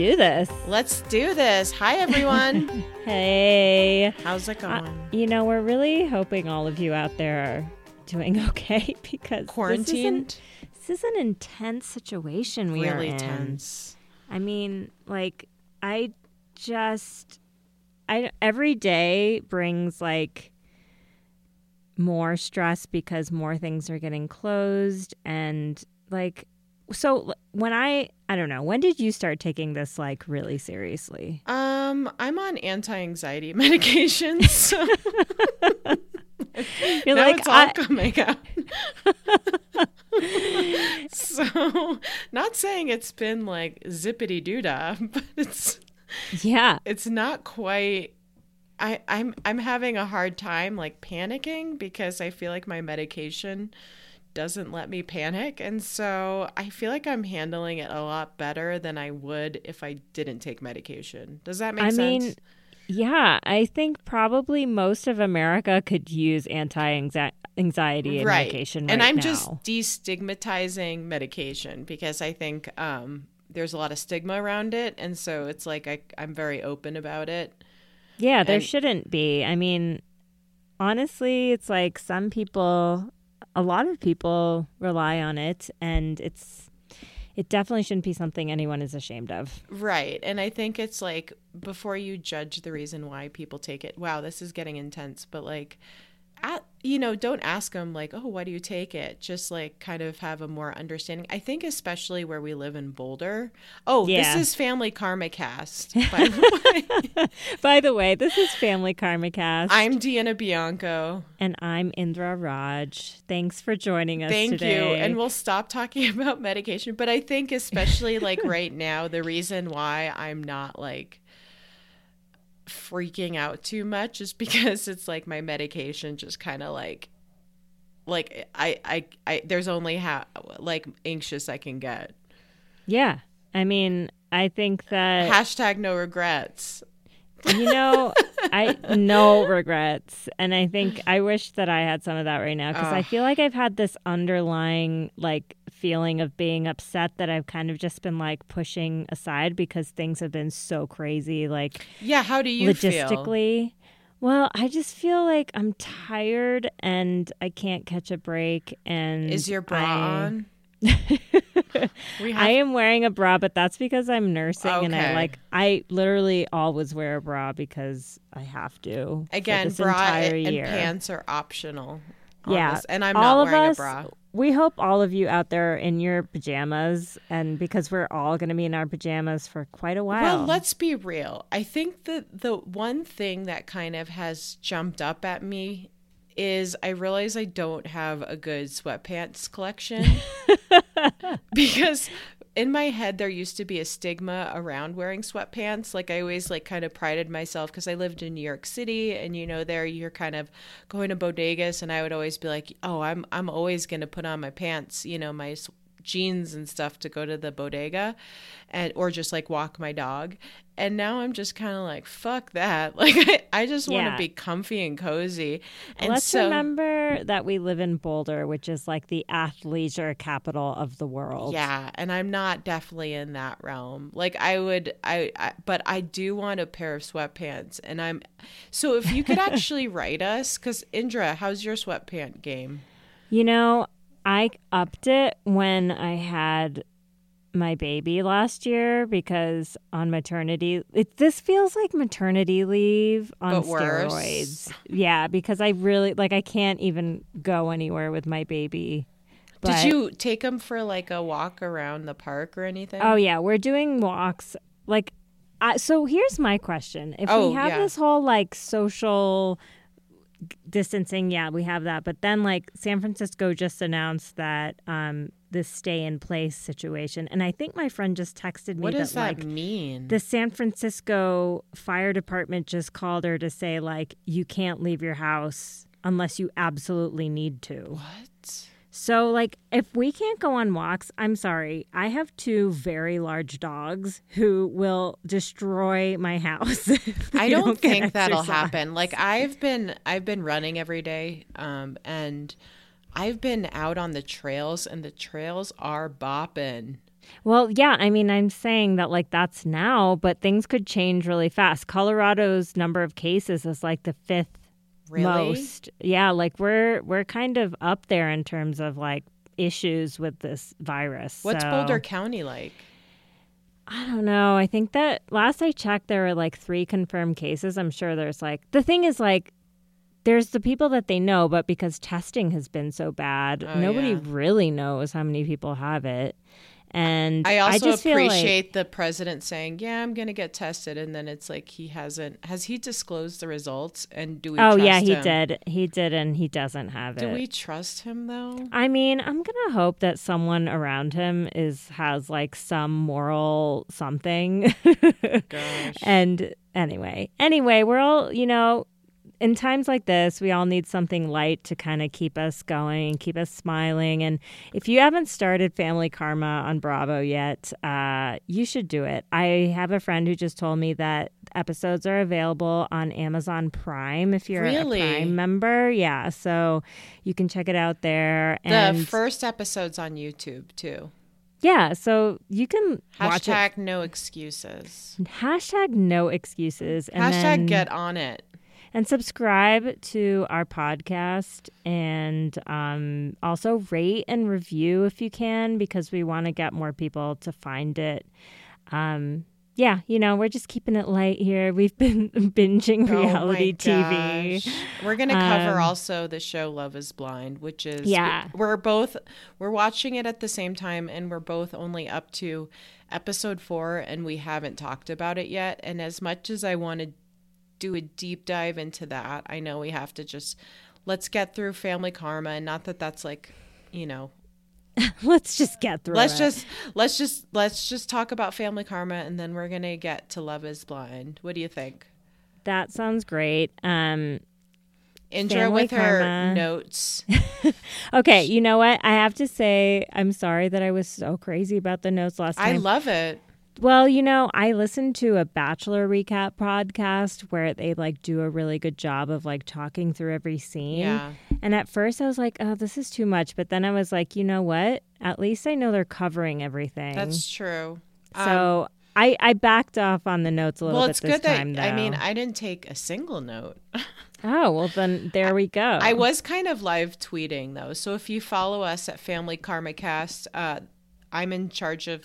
do this. Let's do this. Hi, everyone. hey. How's it going? Uh, you know, we're really hoping all of you out there are doing okay because quarantined. This, this is an intense situation we really are in. tense. I mean, like, I just, I every day brings like more stress because more things are getting closed and like so when I I don't know, when did you start taking this like really seriously? Um, I'm on anti-anxiety medications. So You're now like it's all I, coming out. so, not saying it's been like zippity doo dah, but it's yeah, it's not quite. I I'm I'm having a hard time like panicking because I feel like my medication doesn't let me panic. And so I feel like I'm handling it a lot better than I would if I didn't take medication. Does that make I sense? mean, yeah, I think probably most of America could use anti-anxiety right. medication right And I'm now. just destigmatizing medication because I think um, there's a lot of stigma around it. And so it's like I, I'm very open about it. Yeah, there and- shouldn't be. I mean, honestly, it's like some people a lot of people rely on it and it's it definitely shouldn't be something anyone is ashamed of. Right. And I think it's like before you judge the reason why people take it, wow, this is getting intense, but like at, you know, don't ask them like, "Oh, why do you take it?" Just like kind of have a more understanding. I think especially where we live in Boulder. Oh, Yeah. this is Family Karma Cast. By the way. By the way, this is Family Karma Cast. I'm Deanna Bianco. and I'm Indra Raj. Thanks for joining us Thank today. you. And we'll stop talking about medication, but I think especially like right now, the reason why I'm not like freaking out too much is because it's like my medication just kind of like like I, I I there's only how like anxious I can get. yeah. I mean, I think that Hashtag no regrets. you know, I no regrets, and I think I wish that I had some of that right now because I feel like I've had this underlying like feeling of being upset that I've kind of just been like pushing aside because things have been so crazy, like Yeah, how do you feel? logistically. Well, I just feel like I'm tired and I can't catch a break. And Is your bra I- on? Have I am wearing a bra, but that's because I'm nursing and I like I literally always wear a bra because I have to. again bra and year. pants are optional. on Yeah, this, and I'm all not of wearing us, a bra. We hope all of you out there in your pajamas, and because we're all going to be in our pajamas for quite a while. Well, let's be real. I think that the one thing that kind of has jumped up at me is I realize I don't have a good sweatpants collection because in my head there used to be a stigma around wearing sweatpants. Like i always like kind of prided myself because i lived in new york city and you know there you're kind of going to bodegas and i would always be like oh i'm i'm always going to put on my pants you know my jeans and stuff to go to the bodega and or just like walk my dog and now i'm just kind of like fuck that like i, I just want to Yeah. be comfy and cozy and Let's so remember that we live in Boulder, which is like the athleisure capital of the world. Yeah, and I'm not definitely in that realm. Like I would I, I but I do want a pair of sweatpants and I'm so if you could actually write us cuz Indra, how's your sweatpant game? You know, I upped it when I had my baby last year because on maternity it this feels like maternity leave on steroids. Yeah, because I really like I can't even go anywhere with my baby. But- Did you take him for like a walk around the park or anything? Oh yeah, we're doing walks. Like, I, so here's my question: If Oh, we have yeah. this whole like social distancing, yeah, we have that. But then like San Francisco just announced that um, this stay in place situation, and I think my friend just texted me what that, does that like mean? the San Francisco fire department just called her to say like you can't leave your house unless you absolutely need to. what? So, like, if we can't go on walks, I'm sorry. I have two very large dogs who will destroy my house. I don't, get think that'll happen. Like I've been I've been running every day um and I've been out on the trails and the trails are bopping. Well, yeah, I mean, I'm saying that like that's now, but things could change really fast. Colorado's number of cases is like the fifth Really? most. Yeah, like we're we're kind of up there in terms of like issues with this virus. What's so- Boulder County like? I don't know. I think that last I checked, there were like three confirmed cases. I'm sure there's like the thing is like there's the people that they know, but because testing has been so bad, Oh, nobody yeah. really knows how many people have it. And I also just feel like- appreciate the president saying, "Yeah, I'm going to get tested," and then it's like he hasn't. Has he disclosed the results? And do we? oh trust yeah, he him? did. He did, and he doesn't have Do it. Do we trust him though? I mean, I'm gonna hope that someone around him is has like some moral something. Gosh. and anyway, anyway, we're all you know, in times like this, we all need something light to kind of keep us going, keep us smiling. And if you haven't started Family Karma on Bravo yet, uh, you should do it. I have a friend who just told me that episodes are available on Amazon Prime if you're Really? a Prime member. Yeah, so you can check it out there. And The first episode's on YouTube too. yeah, so you can watch it. Hashtag no excuses. Hashtag no excuses. And Hashtag then- get on it. And subscribe to our podcast and um, also rate and review if you can because we want to get more people to find it um, yeah you know we're just keeping it light here we've been binging Oh reality tv gosh. We're gonna cover Um, also the show Love Is Blind, which is Yeah. We're both we're watching it at the same time, and we're both only up to episode four, and we haven't talked about it yet. And as much as I wanted to do a deep dive into that, I know we have to just let's get through Family Karma, and not that that's like you know. Let's just get through let's it. just let's just let's just talk about family karma and then we're gonna get to love is blind. What do you think? That sounds great. Um, intro with her Karma. notes. Okay you know what? I have to say i'm sorry that i was so crazy about the notes last time. i love it Well, you know, I listened to a Bachelor recap podcast where they like do a really good job of like talking through every scene. Yeah. And at first I was like, oh, this is too much. But then I was like, you know what? At least I know they're covering everything. that's true Um, so I, I backed off on the notes a little well bit it's this good that time, i mean i didn't take a single note oh, well, then there we go. i was kind of live tweeting though so if you follow us at family karma cast uh, i'm in charge of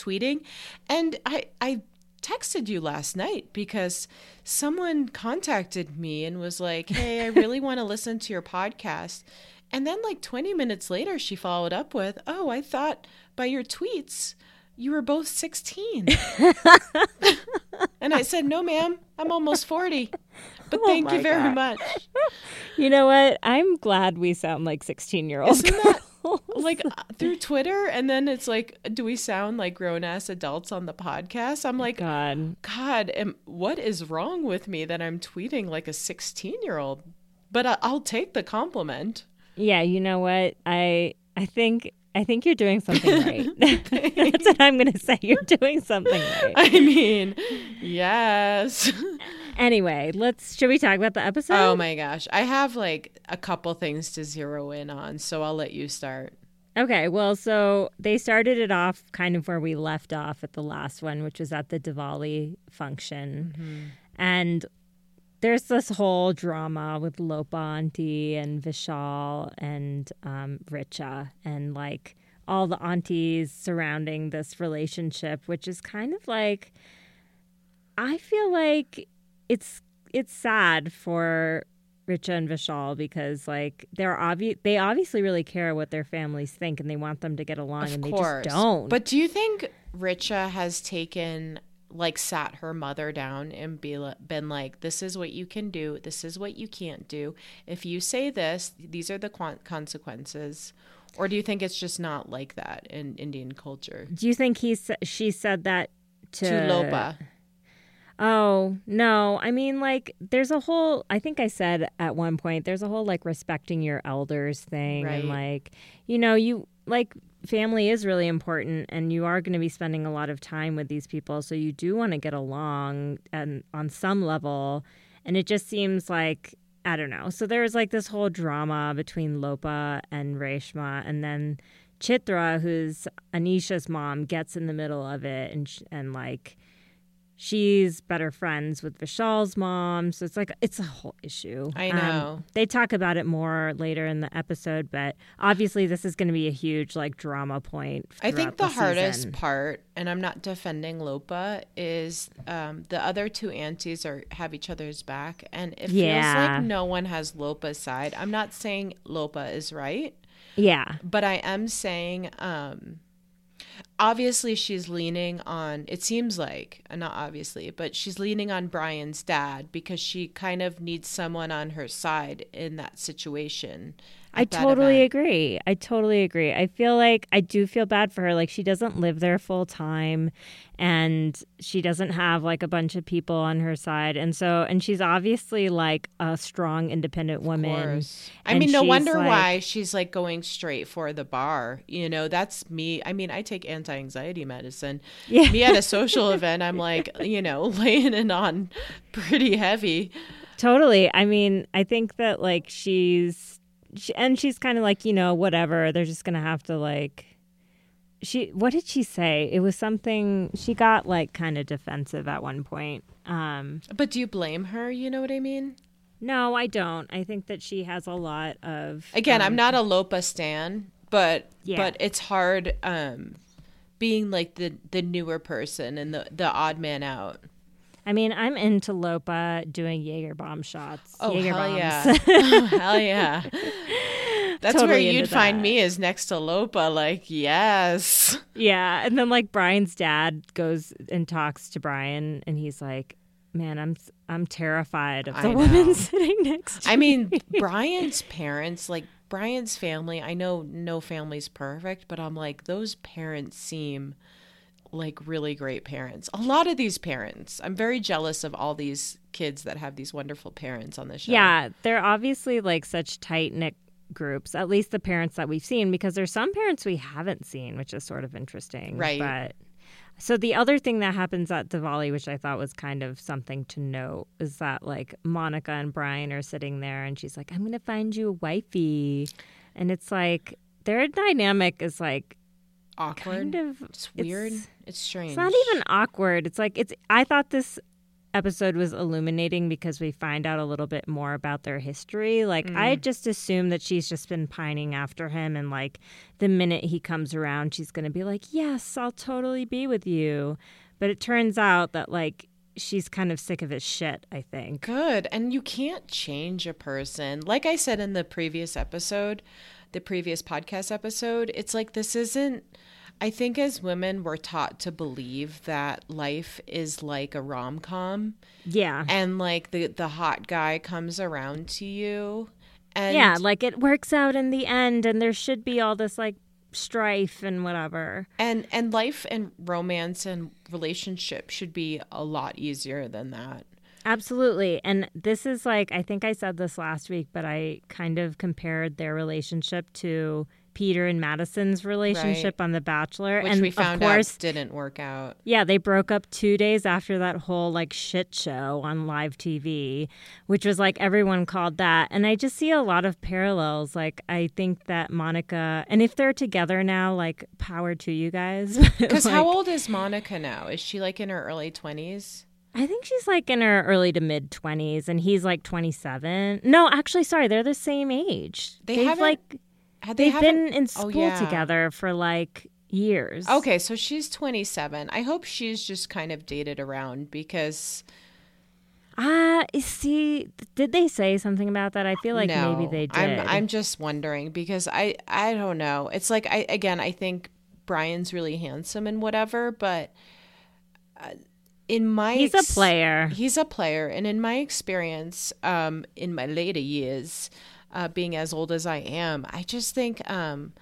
tweeting and i i texted you last night because someone contacted me and was like hey i really want to listen to your podcast and then like 20 minutes later she followed up with oh i thought by your tweets you were both 16 and i said no ma'am i'm almost 40 but Oh thank you very God. much you know what? I'm glad we sound like 16 year olds. Isn't that like uh, through Twitter? And then it's like, do we sound like grown ass adults on the podcast? I'm like, God. God, am, what is wrong with me that I'm tweeting like a 16 year old? But I, I'll take the compliment. Yeah, you know what? I I think I think you're doing something right. That's what I'm going to say. You're doing something right. I mean, yes. Anyway, let's should we talk about the episode? oh my gosh. I have like a couple things to zero in on, so I'll let you start. Okay, well, so they started it off kind of where we left off at the last one, which was at the Diwali function. And there's this whole drama with Lopa Auntie and Vishal and um, Richa and like all the aunties surrounding this relationship, which is kind of like, I feel like it's it's sad for Richa and Vishal because like they're obvious they obviously really care what their families think and they want them to get along Of and they course. just don't. But do you think Richa has taken like sat her mother down and be been like this is what you can do, this is what you can't do. If you say this, these are the consequences. Or do you think it's just not like that in Indian culture? do you think he sa- she said that to, To Lopa. Oh, no. I mean, like, there's a whole, I think I said at one point, there's a whole, like, respecting your elders thing. Right. And, like, you know, you, like, family is really important and you are going to be spending a lot of time with these people. So you do want to get along and on some level. And it just seems like, I don't know. So there's, like, this whole drama between Lopa and Reshma. And then Chitra, who's Anisha's mom, gets in the middle of it and and like she's better friends with Vishal's mom. So it's like it's a whole issue. I Um, know. they talk about it more later in the episode, but obviously this is going to be a huge like drama point. I think throughout the hardest season. part, and I'm not defending Lopa, is um, the other two aunties are have each other's back, and it feels like no one has Lopa's side. I'm not saying Lopa is right, Yeah. but I am saying, um, obviously she's leaning on. It seems like, uh, not obviously, but she's leaning on Brian's dad because she kind of needs someone on her side in that situation. I totally event. agree. I totally agree. I feel like I do feel bad for her. Like she doesn't live there full time and she doesn't have like a bunch of people on her side. And so and she's obviously like a strong independent woman. Of course. I mean, no wonder like- why she's like going straight for the bar. You know, that's me. I mean, I take anti anxiety medicine. Yeah. Me at a social event, I'm like, you know, laying it on pretty heavy. Totally. I mean, I think that like she's she, and she's kind of like, you know, whatever. They're just going to have to like she what did she say? It was something she got like kind of defensive at one point. Um But do you blame her? You know what I mean? No, I don't. I think that she has a lot of Again, um, I'm not a Lopa stan, but Yeah. but it's hard um being like the the newer person and the the odd man out. I mean, I'm into Lopa doing Jaeger bomb shots. Oh Jaeger hell bombs. yeah! oh, hell yeah! That's where you'd into find that. me is next to Lopa. Like yes. yeah, and then like Brian's dad goes and talks to Brian, and he's like, "Man, I'm I'm terrified of the woman sitting next to I mean, Brian's parents, like Brian's family, I know no family's perfect, but I'm like, those parents seem like really great parents. A lot of these parents, I'm very jealous of all these kids that have these wonderful parents on the show. Yeah, they're obviously like such tight knit groups, at least the parents that we've seen, because there's some parents we haven't seen, which is sort of interesting. Right. But so the other thing that happens at Diwali, which I thought was kind of something to note, is that like Monica and Brian are sitting there and she's like, I'm going to find you a wifey. And it's like their dynamic is like Awkward. kind of it's weird. it's- It's, strange. it's not even awkward. It's like it's. I thought this episode was illuminating because we find out a little bit more about their history. Like I mm. just assumed that she's just been pining after him, and like the minute he comes around, she's gonna be like, "Yes, I'll totally be with you." But it turns out that like she's kind of sick of his shit. I think. good. And you can't change a person. Like I said in the previous episode, the previous podcast episode, it's like this isn't. I think as women, we're taught to believe that life is like a rom com. Yeah. and like the the hot guy comes around to you and yeah, like it works out in the end, and there should be all this like strife and whatever. and and life and romance and relationship should be a lot easier than that Absolutely. And this is like, I think I said this last week, but I kind of compared their relationship to Peter and Madison's relationship on The Bachelor. which and we found of course, out didn't work out yeah, they broke up two days after that whole like shit show on live TV, which was like everyone called that. And I just see a lot of parallels. Like, I think that Monica, and if they're together now, like, power to you guys. because Like, how old is monica now is she like in her early 20s I think she's like in her early to mid 20s and he's like 27. No, actually, sorry, they're the same age. They They've like had they they've been in Oh, school yeah. together for like years. okay so she's 27 i hope she's just kind of dated around because Ah, see, did they say something about that? I feel like no, maybe they did. I'm, I'm just wondering because I I don't know. It's like I again I think Brian's really handsome and whatever, but uh, in my He's a player. He's a player, and in my experience, um, in my later years, uh, being as old as I am, I just think um,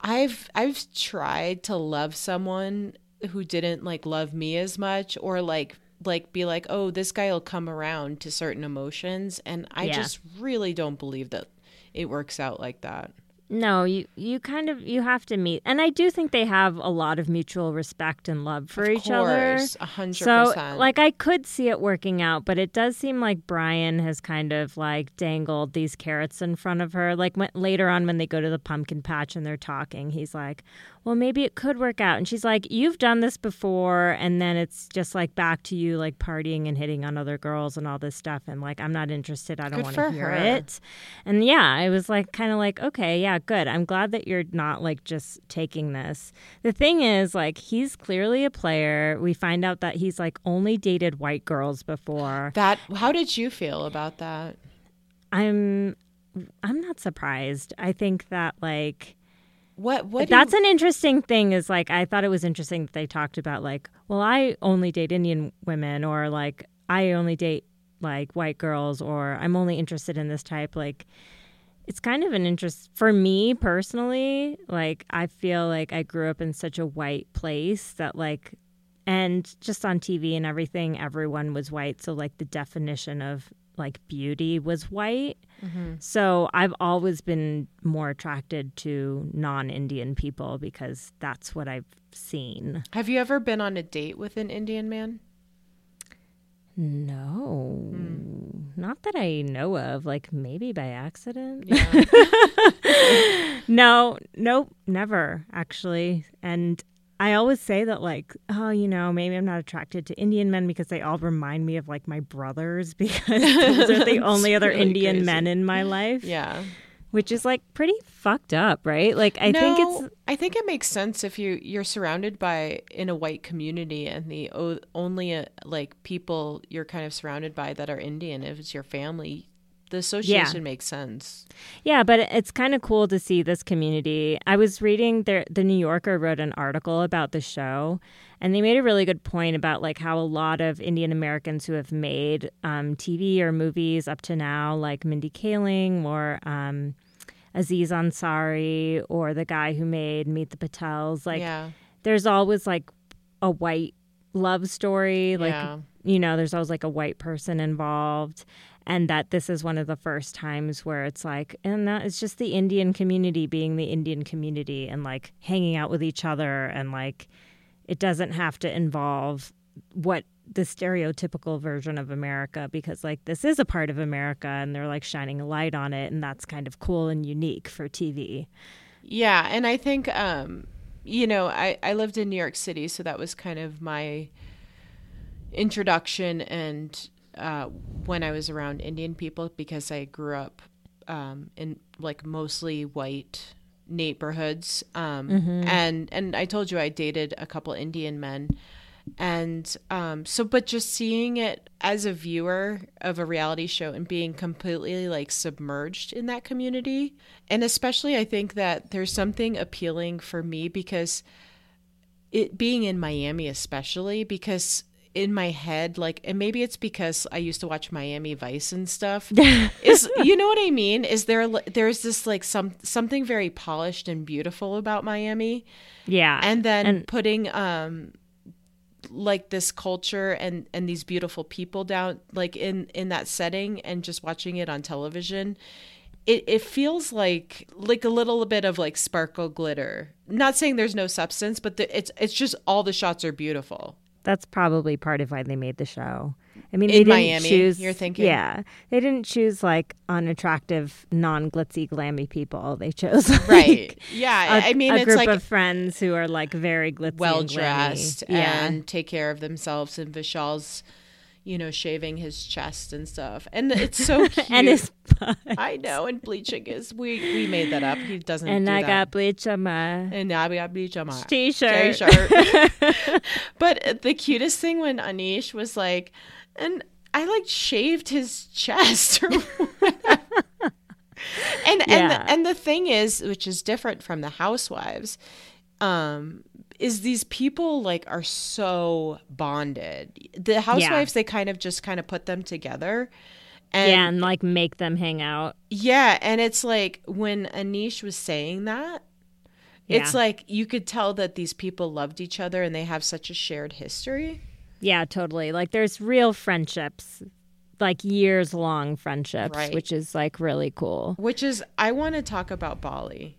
I've I've tried to love someone who didn't like love me as much, or like like be like, oh, this guy will come around to certain emotions, and I Yeah. just really don't believe that it works out like that. No, you you kind of you have to meet, and I do think they have a lot of mutual respect and love for Of each other. course, a hundred So, like, I could see it working out, but it does seem like Brian has kind of like dangled these carrots in front of her. Like when, later on, when they go to the pumpkin patch and they're talking, he's like, "Well, maybe it could work out," and she's like, "You've done this before," and then it's just like back to you, like partying and hitting on other girls and all this stuff, and like, I'm not interested. I don't want to hear her. it. And yeah, I was like, kind of like, okay, yeah, good. I'm glad that you're not like just taking this. The thing is, like, he's clearly a player. We find out that he's like only dated white girls before. that. How did you feel about that? I'm, I'm not surprised. I think that like What? What? that's you- an interesting thing. Is like I thought it was interesting that they talked about like, well, I only date Indian women, or like I only date like white girls, or I'm only interested in this type. Like, it's kind of an interest for me personally. Like, I feel like I grew up in such a white place that like, and just on TV and everything, everyone was white. So like the definition of like beauty was white. Mm-hmm. So I've always been more attracted to non-Indian people because that's what I've seen. Have you ever been on a date with an Indian man? No, hmm. not that I know of. Like maybe by accident. Yeah. No, nope, never actually. And I always say that, like, oh, you know, maybe I'm not attracted to Indian men because they all remind me of like my brothers because those are the only other really Indian crazy. men in my life. yeah. which is like pretty fucked up, right? Like I think it's I think it makes sense if you you're surrounded by in a white community and the o- only uh, like people you're kind of surrounded by that are Indian if it's your family. The association makes sense. yeah, but it's kind of cool to see this community. I was reading the the New Yorker wrote an article about the show, and they made a really good point about like how a lot of Indian Americans who have made um, TV or movies up to now, like Mindy Kaling or um, Aziz Ansari or the guy who made Meet the Patels, like yeah. there's always like a white love story like Yeah. you know there's always like a white person involved and that this is one of the first times where it's like and that it's just the indian community being the indian community and like hanging out with each other and like it doesn't have to involve what the stereotypical version of america because like this is a part of america and they're like shining a light on it and that's kind of cool and unique for tv Yeah, and I think um you know, I I lived in New York City, so that was kind of my introduction and uh when I was around Indian people because I grew up um in like mostly white neighborhoods um and and I told you I dated a couple Indian men. And um so but just seeing it as a viewer of a reality show and being completely like submerged in that community and especially i think that there's something appealing for me because it being in miami especially because in my head like and maybe it's because i used to watch miami vice and stuff. Is you know what i mean? Is there there's this like some something very polished and beautiful about miami. Yeah. And then And- putting um like this culture and and these beautiful people down like in in that setting and just watching it on television it it feels like like a little bit of like sparkle glitter. Not saying there's no substance but the, it's it's just all the shots are beautiful that's probably part of why they made the show. I mean, In they didn't Miami, choose. you're thinking? yeah, they didn't choose like unattractive, non-glitzy, glammy people. They chose like, right yeah A, i mean a it's group like of friends who are like very glitzy, well and dressed Yeah, and take care of themselves and vishal's you know shaving his chest and stuff and it's so cute and his butt. I know, and bleaching is we we made that up. He doesn't. and do I that. got bleach on my and we got bleach on my t-shirt. T-shirt. but the cutest thing when Anish was like, and I like shaved his chest. Or whatever. and and the, and the thing is, which is different from the housewives, um, is these people like are so bonded. The housewives they kind of just kind of put them together. And yeah, and like make them hang out. yeah, and it's like when Anish was saying that, it's like you could tell that these people loved each other and they have such a shared history. Yeah, totally. Like there's real friendships, like years long friendships, Right. which is like really cool. Which is, I want to talk about Bali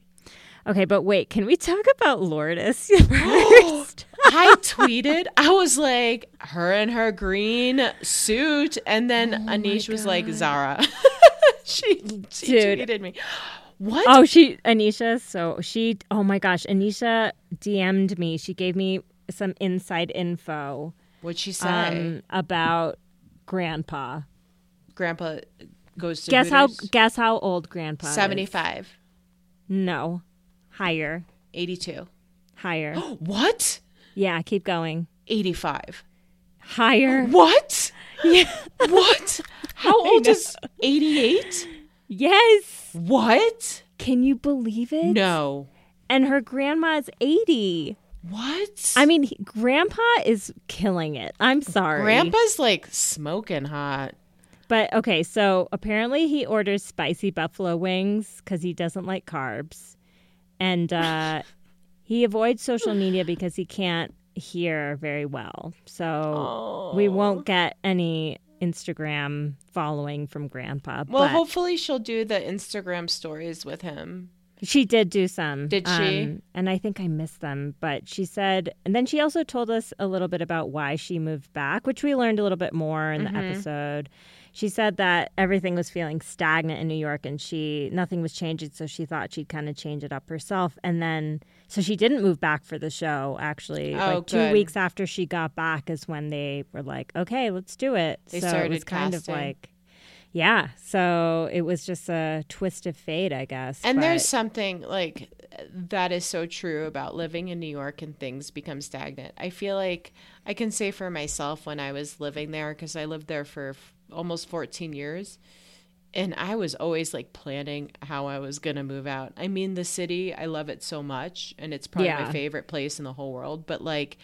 Okay, but wait, can we talk about Lourdes first? I tweeted, I was like, her in her green suit. And then Oh Anish was like, Zara. she she Dude. tweeted me. What? oh, she Anisha. So she. Oh my gosh, Anisha DM'd me. She gave me some inside info What'd she say? um, about Grandpa. Grandpa goes to Guess how? Guess how old Grandpa? is. 75, No, higher, 82. higher. What? yeah, keep going. 85. Higher. What? yeah. What? How old is 88? Yes. What? Can you believe it? No. And her grandma's eighty. What? I mean, he, Grandpa is killing it. I'm sorry. Grandpa's like smoking hot. But okay, so apparently he orders spicy buffalo wings because he doesn't like carbs. And uh, he avoids social media because he can't hear very well. So we won't get any Instagram following from Grandpa. Well, hopefully she'll do the Instagram stories with him. she did do some. Did she? um, and I think I missed them. But she said, and then she also told us a little bit about why she moved back, which we learned a little bit more in the episode. She said that everything was feeling stagnant in New York and she nothing was changing, so she thought she'd kind of change it up herself. And then so she didn't move back for the show actually. Oh, like two good. weeks after she got back is when they were like, Okay, let's do it. They so it started was kind casting. of like yeah, so it was just a twist of fate, I guess. And there's something like that is so true about living in New York and things become stagnant. I feel like I can say for myself when I was living there because I lived there for almost 14 years and I was always like planning how I was going to move out. I mean the city, I love it so much and it's probably Yeah. my favorite place in the whole world, but like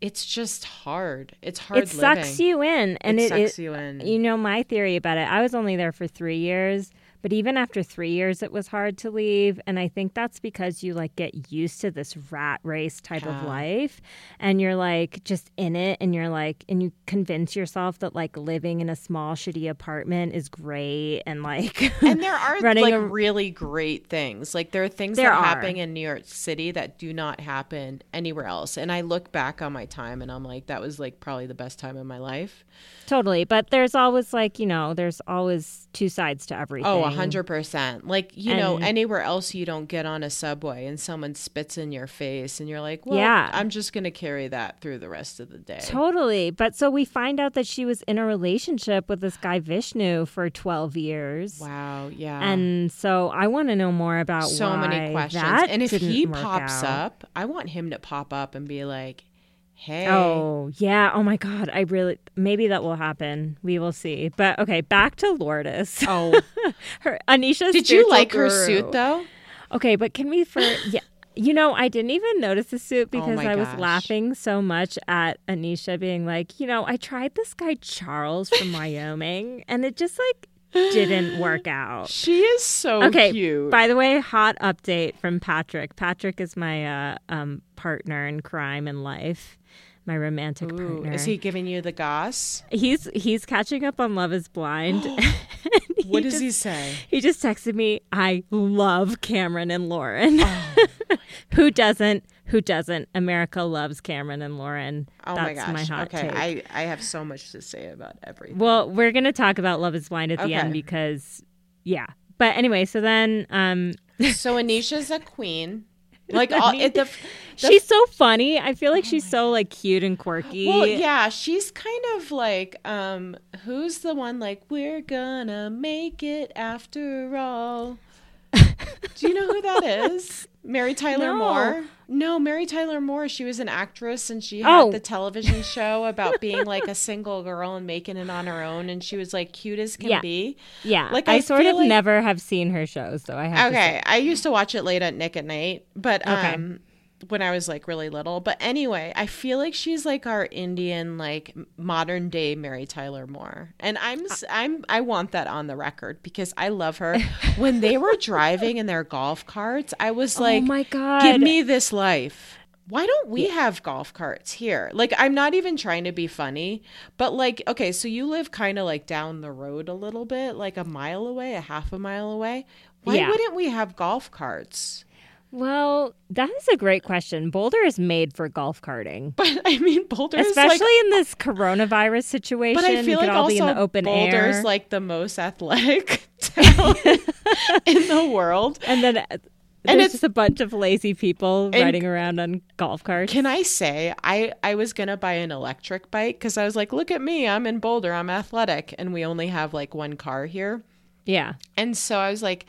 it's just hard. It's hard it living. sucks you in and it, it, sucks you in. you know my theory about it i was only there for three years but even after three years it was hard to leave and i think that's because you like get used to this rat race type of life and you're like just in it and you're like and you convince yourself that like living in a small shitty apartment is great and like and there are running like a- really great things. Like there are things There that are. happen in New York City that do not happen anywhere else. And I look back on my time and I'm like, that was like probably the best time of my life. totally but there's always like you know there's always two sides to oh, everything Oh, a hundred percent. Like you know, anywhere else you don't get on a subway and someone spits in your face, and you're like, well, Yeah. I'm just gonna carry that through the rest of the day. Totally. But so we find out that she was in a relationship with this guy Vishnu for 12 years. Wow. Yeah. And so I want to know more about so many questions. And if he pops out. up, I want him to pop up and be like, hey. Oh, yeah. Oh my God. I really, maybe that will happen. We will see. But okay, back to Lourdes. Oh, her, Anisha's did you like her suit though? Okay, but can we for yeah. You know, I didn't even notice the suit because Oh I was gosh. laughing so much at Anisha being like, you know, I tried this guy Charles from Wyoming and it just like didn't work out. She is so Okay, cute. by the way, hot update from Patrick. Patrick is my uh, um, partner in crime and life, my romantic Ooh, partner. is he giving you the goss? He's he's catching up on Love Is Blind. What does just- he say? He just texted me, I love Cameron and Lauren. Oh. Who doesn't? Who doesn't? America loves Cameron and Lauren. Oh That's my gosh. hot okay, take. I, I have so much to say about everything. well, we're going to talk about Love is Blind at the Okay. end because, yeah. But anyway, so then um, so Anisha's a queen. Like all it, the, the she's so funny. I feel like she's so like cute and quirky. well, yeah, she's kind of like um who's the one like we're gonna make it after all. Do you know who that is? Mary Tyler No. Moore? No, Mary Tyler Moore. She was an actress and she had Oh. the television show about being like a single girl and making it on her own. And she was like cute as can Yeah. be. Yeah, Like, I, I sort of like- never have seen her shows, though. I have to Okay. I used to watch it late at Nick at Night, but Okay. um, when I was like really little. But anyway, I feel like she's like our Indian, like modern day Mary Tyler Moore, and I'm I'm I want that on the record because I love her. when they were driving in their golf carts, I was oh like, oh my god! "Give me this life." Why don't we have golf carts here? Like, I'm not even trying to be funny, but like, okay, so you live kind of like down the road a little bit, like a mile away, a half a mile away. Why Yeah. wouldn't we have golf carts? Well, that is a great question. Boulder is made for golf carting. But I mean, Boulder is Especially like. in this coronavirus situation. But I feel like all also be in the open air. Boulder's air. like the most athletic town in the world. and then uh, And there's it's- just a bunch of lazy people riding around on golf carts. Can I say I I was gonna buy an electric bike because I was like, look at me, I'm in Boulder, I'm athletic, and we only have like one car here. yeah. And so I was like,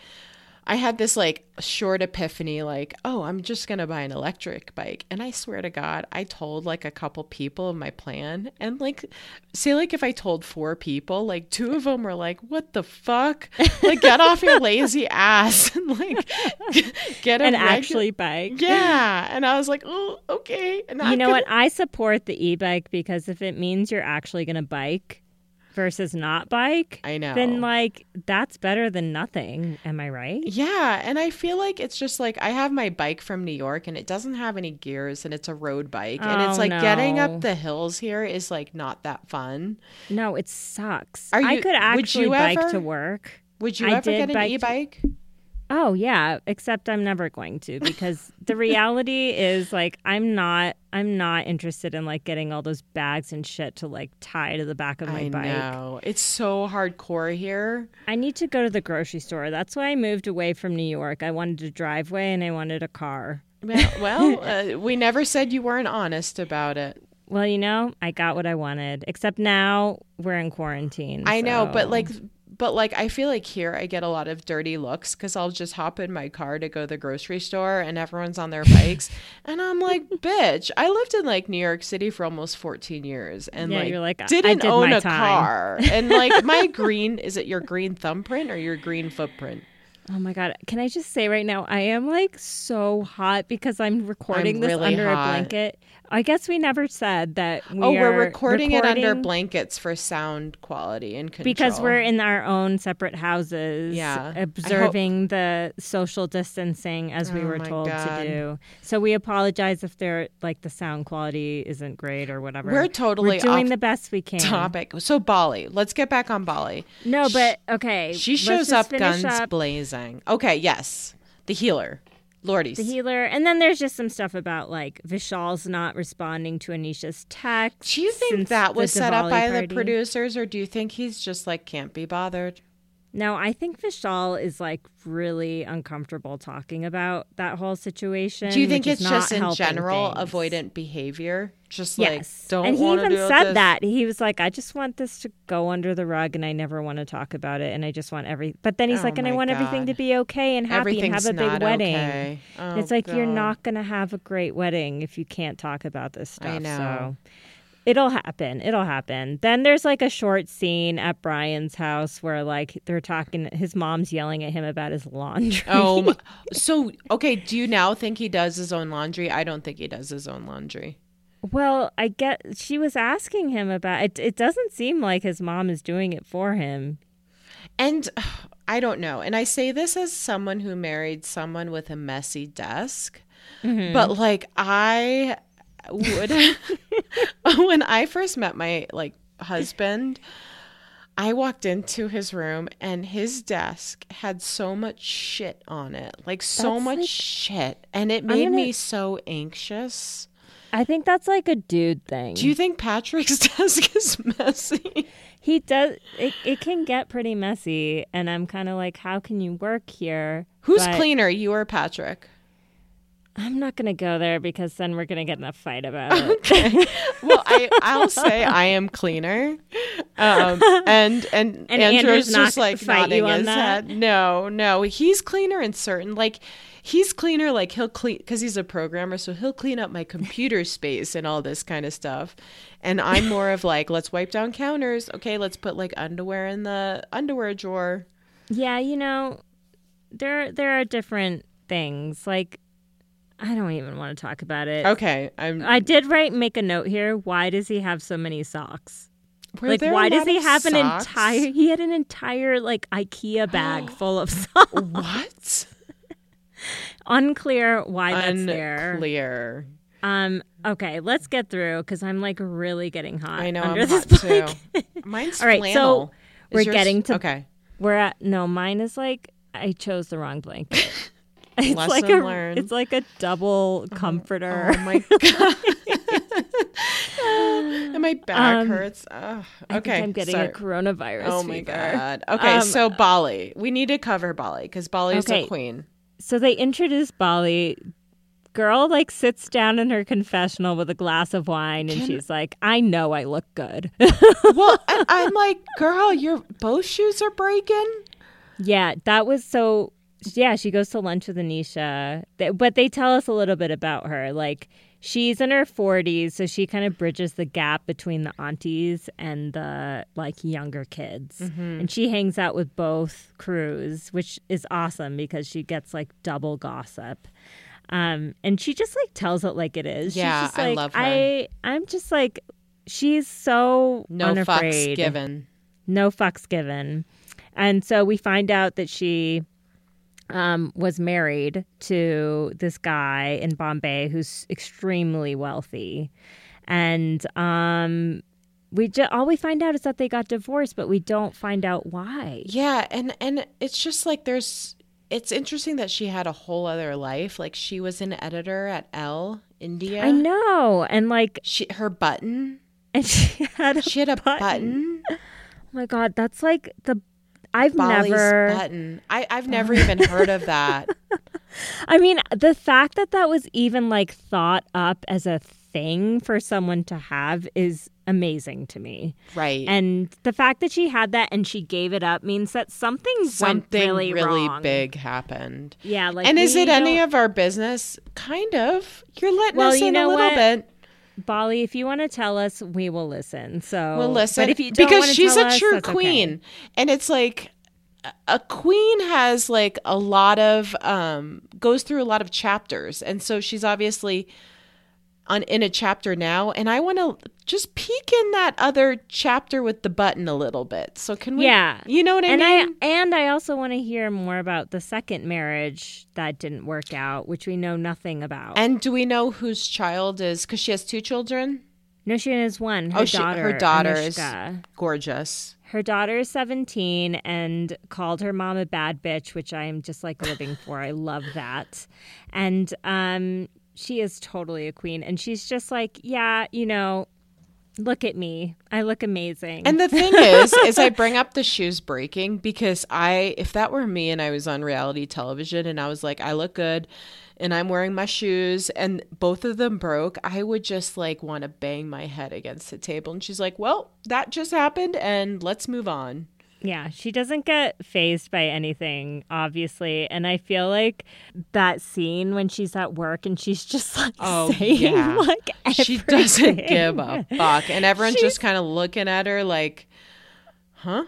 I had this like short epiphany, like, oh, I'm just gonna buy an electric bike. And I swear to God, I told like a couple people of my plan. And like, say, like, if I told four people, like, two of them were like, what the fuck? Like, get off your lazy ass and like, get an regu- actually bike. Yeah. And I was like, oh, okay. And You know what? I support the e-bike because if it means you're actually going to bike versus not bike, I know. then like that's better than nothing. Am I right? Yeah, and I feel like it's just like I have my bike from New York and it doesn't have any gears and it's a road bike and it's Oh, like getting up the hills here is like not that fun. No, it sucks. Are I you- could would actually you bike ever? to work. Would you I ever get an bike to- e-bike? Oh yeah, except I'm never going to because the reality is like I'm not I'm not interested in like getting all those bags and shit to like tie to the back of my I bike. know. It's so hardcore here. I need to go to the grocery store. That's why I moved away from New York. I wanted a driveway and I wanted a car. Well, well uh, we never said you weren't honest about it. Well, you know, I got what I wanted. Except now we're in quarantine. I know, but like but like I feel like here I get a lot of dirty looks cuz I'll just hop in my car to go to the grocery store and everyone's on their bikes and I'm like, "Bitch, I lived in like New York City for almost 14 years and Yeah, like, you're like, didn't did own a time." car." and like my green is it your green thumbprint or your green footprint? Oh my god! Can I just say right now, I am like so hot because I'm recording I'm this really under hot. a blanket. I guess we never said that. We oh, we're are recording, it under blankets for sound quality and control. because we're in our own separate houses. Yeah. Observing the social distancing as we Oh were told God. to do. So we apologize if they're like the sound quality isn't great or whatever. We're totally we're doing the best we can. topic. So Bali, let's get back on Bali. No, but okay. She shows up guns up blazing. Okay, yes. The healer. Lordy's. the healer, and then there's just some stuff about like Vishal's not responding to Anisha's text. do you think that was set up Diwali by the producers or do you think he's just like can't be bothered? No, I think Vishal is like really uncomfortable talking about that whole situation. Do you think it's just in general things. avoidant behavior? Just Yes, like don't and he even said that he was like, "I just want this to go under the rug, and I never want to talk about it, and I just want every." But then he's Oh like, "And I want everything to be okay and happy and have a big wedding." okay. Oh, it's like oh you're not going to have a great wedding if you can't talk about this stuff. I know. So it'll happen. It'll happen. Then there's like a short scene at Brian's house where like they're talking. His mom's yelling at him about his laundry. Oh, so okay. Do you now think he does his own laundry? I don't think he does his own laundry. well, I get. She was asking him about it. It doesn't seem like his mom is doing it for him. And I don't know. And I say this as someone who married someone with a messy desk. Mm-hmm. But like I would when I first met my like husband, I walked into his room and his desk had so much shit on it. Like so That's much like- shit. And it made gonna- me so anxious. I think that's like a dude thing. Do you think Patrick's desk is messy? he does. It, it can get pretty messy, and I'm kind of like, how can you work here? Who's But cleaner, you or Patrick? I'm not gonna go there because then we're gonna get in a fight about it. Okay. well, I I'll say I am cleaner, um, and and, And Andrew's Andrew's not just like nodding his that? head. No, no, he's cleaner in certain like he's cleaner like he'll clean because he's a programmer, so he'll clean up my computer space and all this kind of stuff. And I'm more of like let's wipe down counters. Okay, let's put like underwear in the underwear drawer. yeah, you know, there there are different things. Like, I don't even want to talk about it. Okay, I'm. I did write make a note here. Why does he have so many socks? were like, why does he have an entire? He had an entire like IKEA bag full of socks. what? Unclear why that's there. Unclear. Um. Okay, let's get through because I'm like really getting hot. I know under I'm this hot too. Mine's All right, so. Is we're yours- getting to- okay. We're at no. Mine is like I chose the wrong blanket. It's Lesson like a learned. it's like a double comforter. Oh my god. and my back Um, hurts. I okay. think I'm getting sorry. a coronavirus Oh my fever. god. Okay, Um, so Bali. We need to cover Bali because Bali's Okay. a queen. So they introduce Bali. Girl like sits down in her confessional with a glass of wine and Can- she's like, "I know I look good." Well, I, I'm like, girl, your both shoes are breaking. Yeah, that was so. Yeah, she goes to lunch with Anisha, but they tell us a little bit about her. Like, she's in her 40s, so she kind of bridges the gap between the aunties and the like younger kids. And she hangs out with both crews, which is awesome because she gets like double gossip. Um, and she just like tells it like it is. She's Yeah, just I like, love her. I, I'm just like, she's so No unafraid fucks given. no fucks given. And so we find out that she um, was married to this guy in Bombay who's extremely wealthy. And um, we ju- all we find out is that they got divorced, but we don't find out why. Yeah, and and it's just like there's. It's interesting that she had a whole other life. Like she was an editor at Elle India. I know. And like, She her button. and she had a She had a button. button. Oh my God, that's like the. I've Bali's never. button. I I've never even heard of that. I mean, the fact that that was even like thought up as a thing for someone to have is amazing to me. Right. And the fact that she had that and she gave it up means that something, Something went really, really wrong. big happened. Yeah, like and is it any of our business? Kind of. You're letting Well, us you in know a little what? bit. Bali? If you want to tell us, we will listen. So we'll listen, but if you don't because she's a us, true that's okay. queen, and it's like a- a queen has like a lot of um goes through a lot of chapters, and so she's obviously on in a chapter now, and I want to just peek in that other chapter with the button a little bit. So can we? Yeah. you know what I and mean. I and I also want to hear more about the second marriage that didn't work out, which we know nothing about. and do we know whose child is? Because she has two children. no, she has one. Her Oh, she- daughter. her daughter is- Gorgeous. Her daughter is 17 and called her mom a bad bitch, which I am just like living for. I love that. And um, she is totally a queen. And she's just like, yeah, you know, look at me. I look amazing. And the thing is, is I bring up the shoes breaking because I, if that were me and I was on reality television and I was like, I look good and I'm wearing my shoes and both of them broke, I would just like want to bang my head against the table. And she's like, well, that just happened and let's move on. Yeah, she doesn't get phased by anything, obviously. And I feel like that scene when she's at work and she's just like Oh, saying yeah. like She doesn't give a fuck. And everyone's She's- just kind of looking at her like, huh?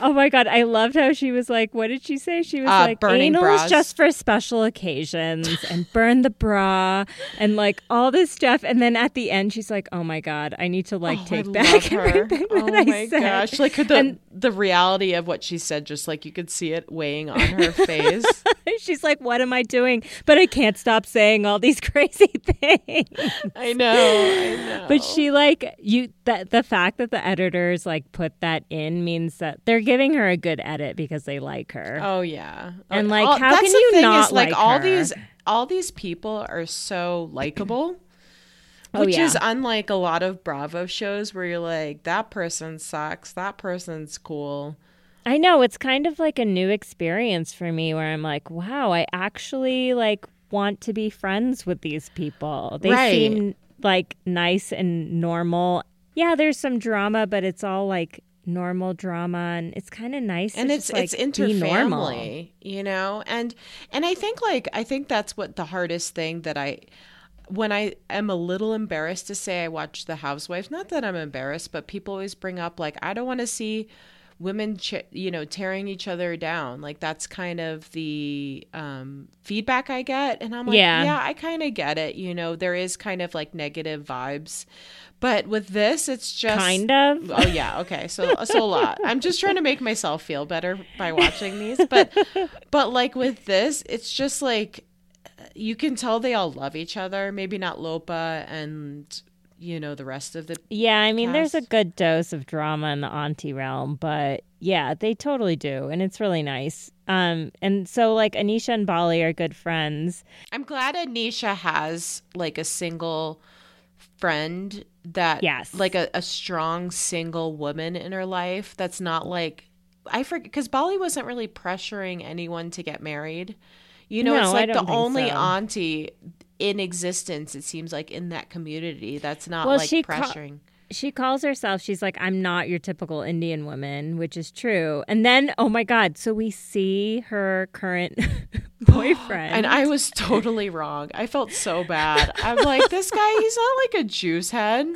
Oh my god, I loved how she was like, what did she say? She was Uh, like, anal bras. is just for special occasions and burn the bra and like all this stuff. And then at the end, she's like, oh my god, I need to like Oh, take I back everything Oh that my I said. gosh! Like the And- the reality of what she said, just like you could see it weighing on her face. she's like, what am I doing? But I can't stop saying all these crazy things. I know, I know. But she like you that the fact that the editors like put that in means that they're giving her a good edit because they like her. Oh yeah, And, like, all- how that's can you thing not is, like, like all these all these people are so likable, Oh, which yeah. is unlike a lot of Bravo shows where you're like, that person sucks, that person's cool. I know it's kind of like a new experience for me where I'm like, wow, I actually like want to be friends with these people. They Right. seem like nice and normal. Yeah, there's some drama, but it's all like normal drama and it's kind of nice and it's just, it's normal. interfamily you know and and i think like i think that's what the hardest thing that i when i am a little embarrassed to say i watch the housewives not that i'm embarrassed but people always bring up like i don't want to see women ch- you know tearing each other down like that's kind of the um feedback i get and i'm like Yeah. yeah i kind of get it you know there is kind of like negative vibes but with this it's just Kind of. Oh yeah, okay. So so a lot. I'm just trying to make myself feel better by watching these, but but like with this, it's just like you can tell they all love each other. Maybe not Lopa and you know the rest of the Yeah, I mean, there's a good dose of drama in the auntie realm, but yeah, they totally do, and it's really nice. Um, and so like Anisha and Bali are good friends. I'm glad Anisha has like a single friend that Yes. like a, a strong single woman in her life that's not like I forget because Bali wasn't really pressuring anyone to get married. You know, No, it's like the only so. auntie in existence, it seems like in that community that's not Well, like she ca- pressuring. She calls herself, she's like, I'm not your typical Indian woman, which is true. And then, oh my God, so we see her current boyfriend. and I was totally wrong. I felt so bad. I'm like, this guy, he's not like a juice head.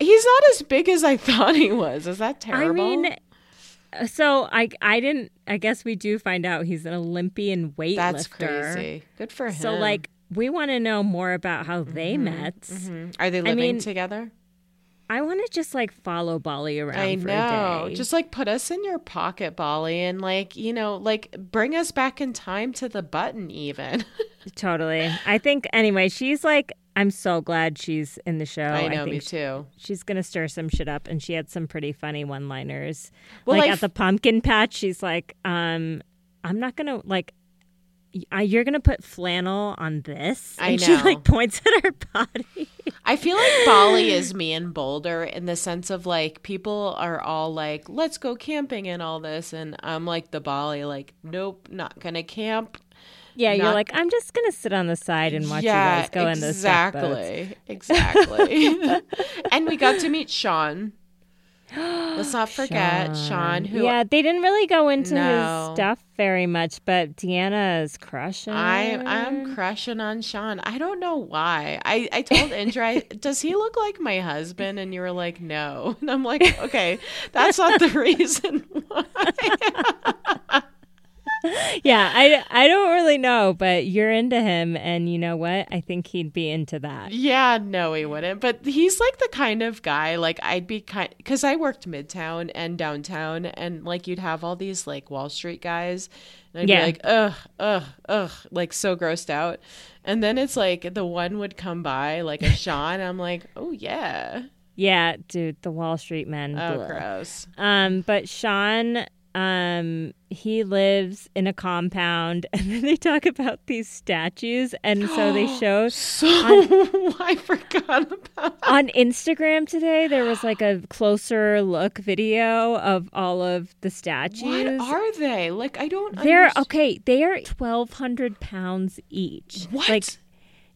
He's not as big as I thought he was. Is that terrible I mean, uh, so I I didn't, I guess we do find out he's an Olympian weightlifter. that's crazy. Good for him. So, like, we want to know more about how they met. Mhm. are they living mean, together? I want to just like follow Bali around I for know. a day. Just like put us in your pocket, Bali, and like you know, like bring us back in time to the button, even. totally. I think anyway. She's like, I'm so glad she's in the show. I know, think me sh- too. She's gonna stir some shit up, and she had some pretty funny one-liners. Well, like I at the pumpkin patch, she's like, um, "I'm not gonna like." Uh, You're gonna put flannel on this, I and she like points at her body. I feel like Bali is me and Boulder in the sense of like people are all like, let's go camping and all this. And I'm like the Bali, like, nope, not gonna camp. Yeah, you're like, I'm just gonna sit on the side and watch yeah, you guys go in those exactly. Exactly. and we got to meet Shaan. Let's not forget Shaan, who yeah, they didn't really go into No. his stuff very much, but Deanna is crushing. I. I'm crushing on Shaan. I don't know why. I I told Indra, I- does he look like my husband? And you were like, no. And I'm like, okay, that's not the reason why. yeah, I I don't really know, but you're into him, and you know what? I think he'd be into that. Yeah, no, he wouldn't. But he's like the kind of guy like I'd be kind because I worked midtown and downtown, and like you'd have all these like Wall Street guys, and I'd Yeah. be like, ugh, ugh, ugh, like so grossed out. And then it's like the one would come by, like a Shaan. I'm like, oh yeah, Yeah, dude, the Wall Street men. oh gross. Um, but Shaan, um, he lives in a compound, and then they talk about these statues, and so they show So I forgot about. on Instagram today there was like a closer look video of all of the statues. What are they? Like I don't. They're underst- okay. They are twelve hundred pounds each. What? Like,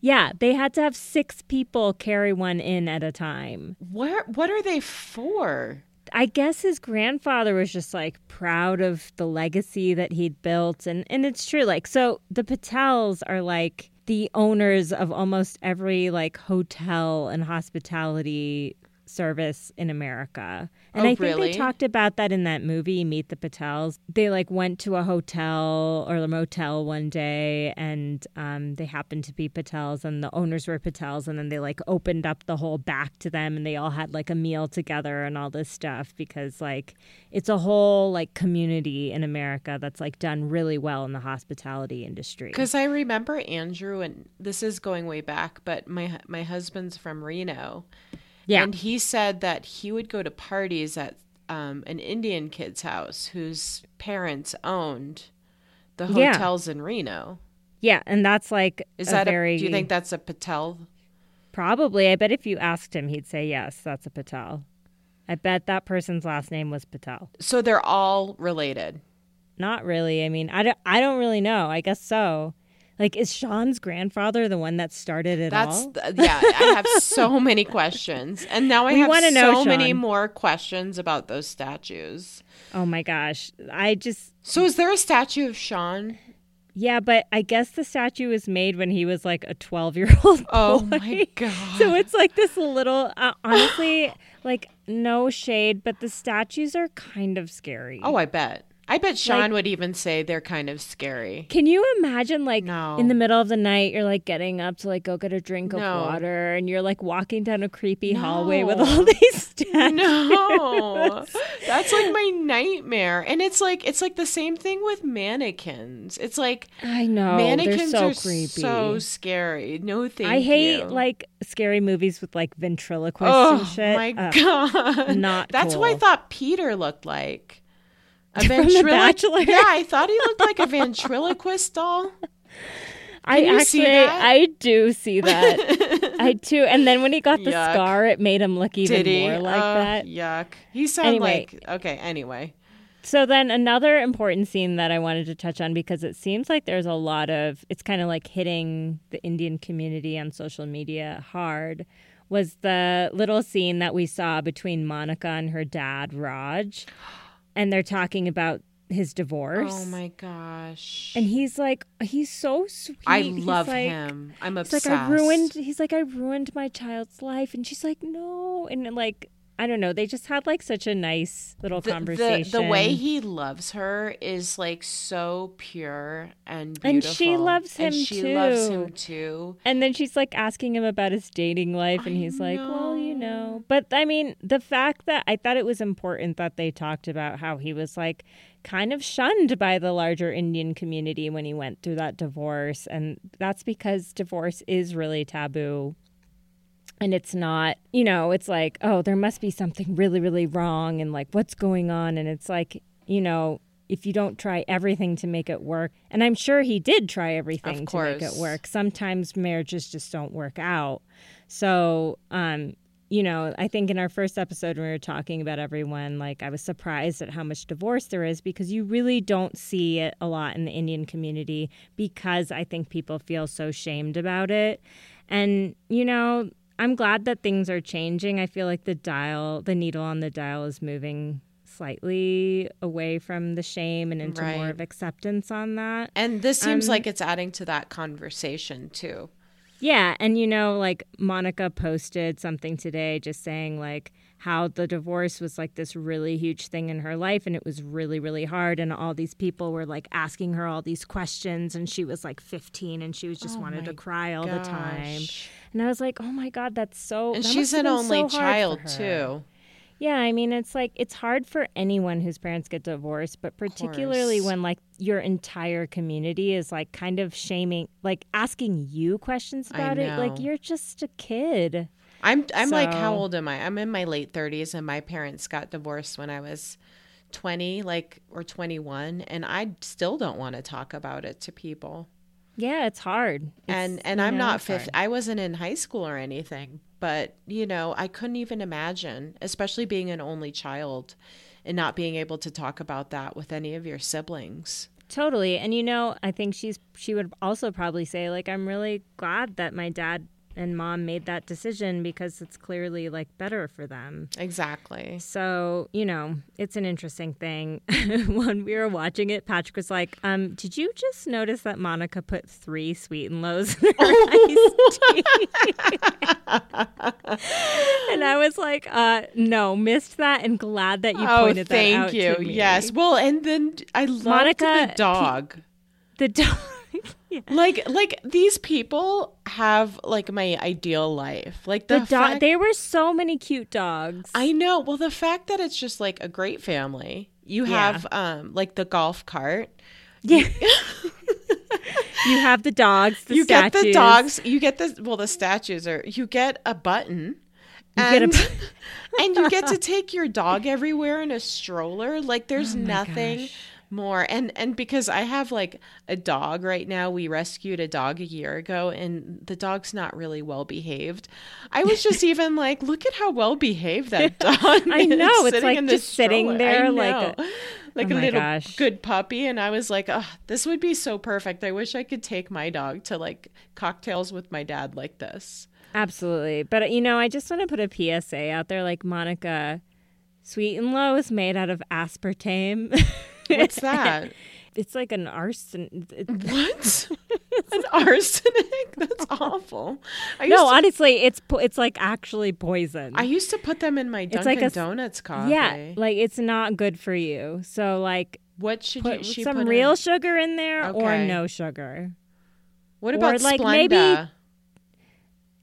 yeah, they had to have six people carry one in at a time. Where? What are they for? I guess his grandfather was just like proud of the legacy that he'd built, and and it's true. Like, so the Patels are like the owners of almost every like hotel and hospitality service in America. And Oh, I think really? they talked about that in that movie Meet the Patels. They like went to a hotel or a motel one day and um, they happened to be Patels and the owners were Patels and then they like opened up the whole back to them and they all had like a meal together and all this stuff because like it's a whole like community in America that's like done really well in the hospitality industry. Because I remember Andrew, and this is going way back, but my my husband's from Reno, Yeah. and he said that he would go to parties at um, an Indian kid's house whose parents owned the Yeah. hotels in Reno. yeah, and that's like Is a that very a? Do you think that's a Patel? Probably. I bet if you asked him, he'd say yes, that's a Patel. I bet that person's last name was Patel. So they're all related. Not really. I mean, I don't, I don't really know. I guess so. Like, is Shaan's grandfather the one that started it That's all? th- yeah. I have so many questions, and now I We have know, so many more questions about those statues. oh my gosh. I just, So is there a statue of Shaan? yeah, but I guess the statue was made when he was like a 12 year old. Oh my god! So it's like this little, uh, honestly, like no shade, but the statues are kind of scary. oh, I bet. I bet Shaan Like- would even say they're kind of scary. Can you imagine like No. in the middle of the night you're like getting up to like go get a drink of No. water and you're like walking down a creepy hallway with all these statues. No, that's like my nightmare. And it's like it's like the same thing with mannequins. It's like I know. mannequins so are creepy. so scary. No, thank I hate you. like scary movies with like ventriloquists oh and shit. my god, not That's what I thought Peter looked like. A Bachelor? Yeah, I thought he looked like a ventriloquist doll. I you actually see that? I do see that. I do. And then when he got the Yuck. scar, it made him look even more like Oh, that. Yuck. He sounded Anyway. like okay. Anyway, So then another important scene that I wanted to touch on because it seems like there's a lot of it's kind of like hitting the Indian community on social media hard was the little scene that we saw between Monica and her dad Raj and they're talking about his divorce. oh my gosh. And he's like he's so sweet. I love like- him. I'm obsessed. like I ruined he's like I ruined my child's life and she's like no and like I don't know they just had like such a nice little the, the, conversation the way he loves her is like so pure and beautiful. And she loves him And she loves him too. too. And then she's like asking him about his dating life, and I he's like, well, know. But I mean, the fact that I thought it was important that they talked about how he was like kind of shunned by the larger Indian community when he went through that divorce. And that's because divorce is really taboo. And it's not, you know, it's like, oh, there must be something really, really wrong, and like, what's going on? And it's like, you know, if you don't try everything to make it work, and I'm sure he did try everything to make it work. Sometimes marriages just don't work out. So, um, you know, I think in our first episode when we were talking about everyone, like I was surprised at how much divorce there is because you really don't see it a lot in the Indian community because I think people feel so shamed about it. And, you know, I'm glad that things are changing. I feel like the dial, the needle on the dial is moving slightly away from the shame and into more of acceptance on that. And this seems Um, like it's adding to that conversation too. Yeah, and you know, like Monica posted something today just saying like how the divorce was like this really huge thing in her life and it was really really hard and all these people were like asking her all these questions and she was like 15 and she was just Oh wanted to cry all the time. And I was like, "Oh my god, that's so And that she's an only so child too. Yeah, I mean, it's like it's hard for anyone whose parents get divorced, but particularly when like your entire community is like kind of shaming, like asking you questions about it. Like you're just a kid. I'm I'm like how old am I? I'm in my late 30s and my parents got divorced when I was 20 like or 21 and I still don't want to talk about it to people. Yeah, it's hard. and It's- and you I'm know, not 50 hard. I wasn't in high school or anything, but you know, I couldn't even imagine, especially being an only child and not being able to talk about that with any of your siblings. Totally. And you know, I think she's she would also probably say like I'm really glad that my dad and mom made that decision because it's clearly like better for them. Exactly. So, you know, it's an interesting thing. when we were watching it, Patrick was like, um, did you just notice that Monica put three sweet and lows in her iced tea? and I was like, uh, no, missed that and glad that you oh, pointed that out. thank you. Yes. Well, and then I loved Monica, the dog. The dog. yeah. like like these people have like my ideal life. Like The the, dog. fact- There were so many cute dogs. I know. Well, the fact that it's just like a great family. You Yeah. have um like the golf cart. yeah. you have the dogs. The you get the dogs. You get the well the statues are you get a button. You get a and, and you get to take your dog everywhere in a stroller. Like there's Oh nothing gosh. More. And and because I have like a dog right now, we rescued a dog a year ago and the dog's not really well behaved. I was just even like, look at how well behaved that dog I is know, it's like just sitting there like a- like Oh a little gosh. good puppy and I was like, oh, this would be so perfect. I wish I could take my dog to like cocktails with my dad like this. Absolutely. But, uh, you know, I just want to put a PSA out there like Monica, Sweet and Low is made out of aspartame. What's that? it's like an arson. What? An arsenic? That's awful. I used, no, to, honestly, it's po- it's like actually poison. I used to put them in my Dunkin' like a Donuts coffee. yeah, like it's not good for you. So like What should Put you, she some put real in? sugar in there or no sugar. What or, about like, Splenda? maybe-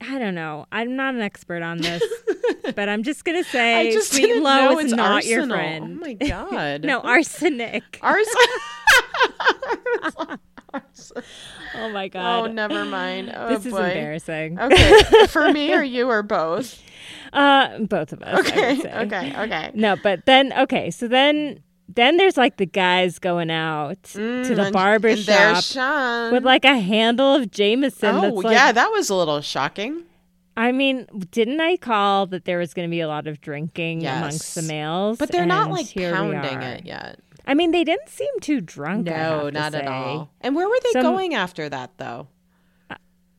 I don't know. I'm not an expert on this, but I'm just gonna say I just sweet low is it's not your friend. Oh my god. no, arsenic. Ours. oh my god! oh, never mind. Oh, this is boy. embarrassing. Okay, for me or you or both. Uh, both of us. Okay, okay, okay. No, but then okay, so then then there's like the guys going out to Mm, the barber shop with like a handle of Jameson. oh that's like, yeah, that was a little shocking. I mean, didn't I call that there was going to be a lot of drinking Yes. amongst the males? But they're not like pounding it yet. I mean, they didn't seem too drunk. I No, to not at all. And where were they Some- going after that though?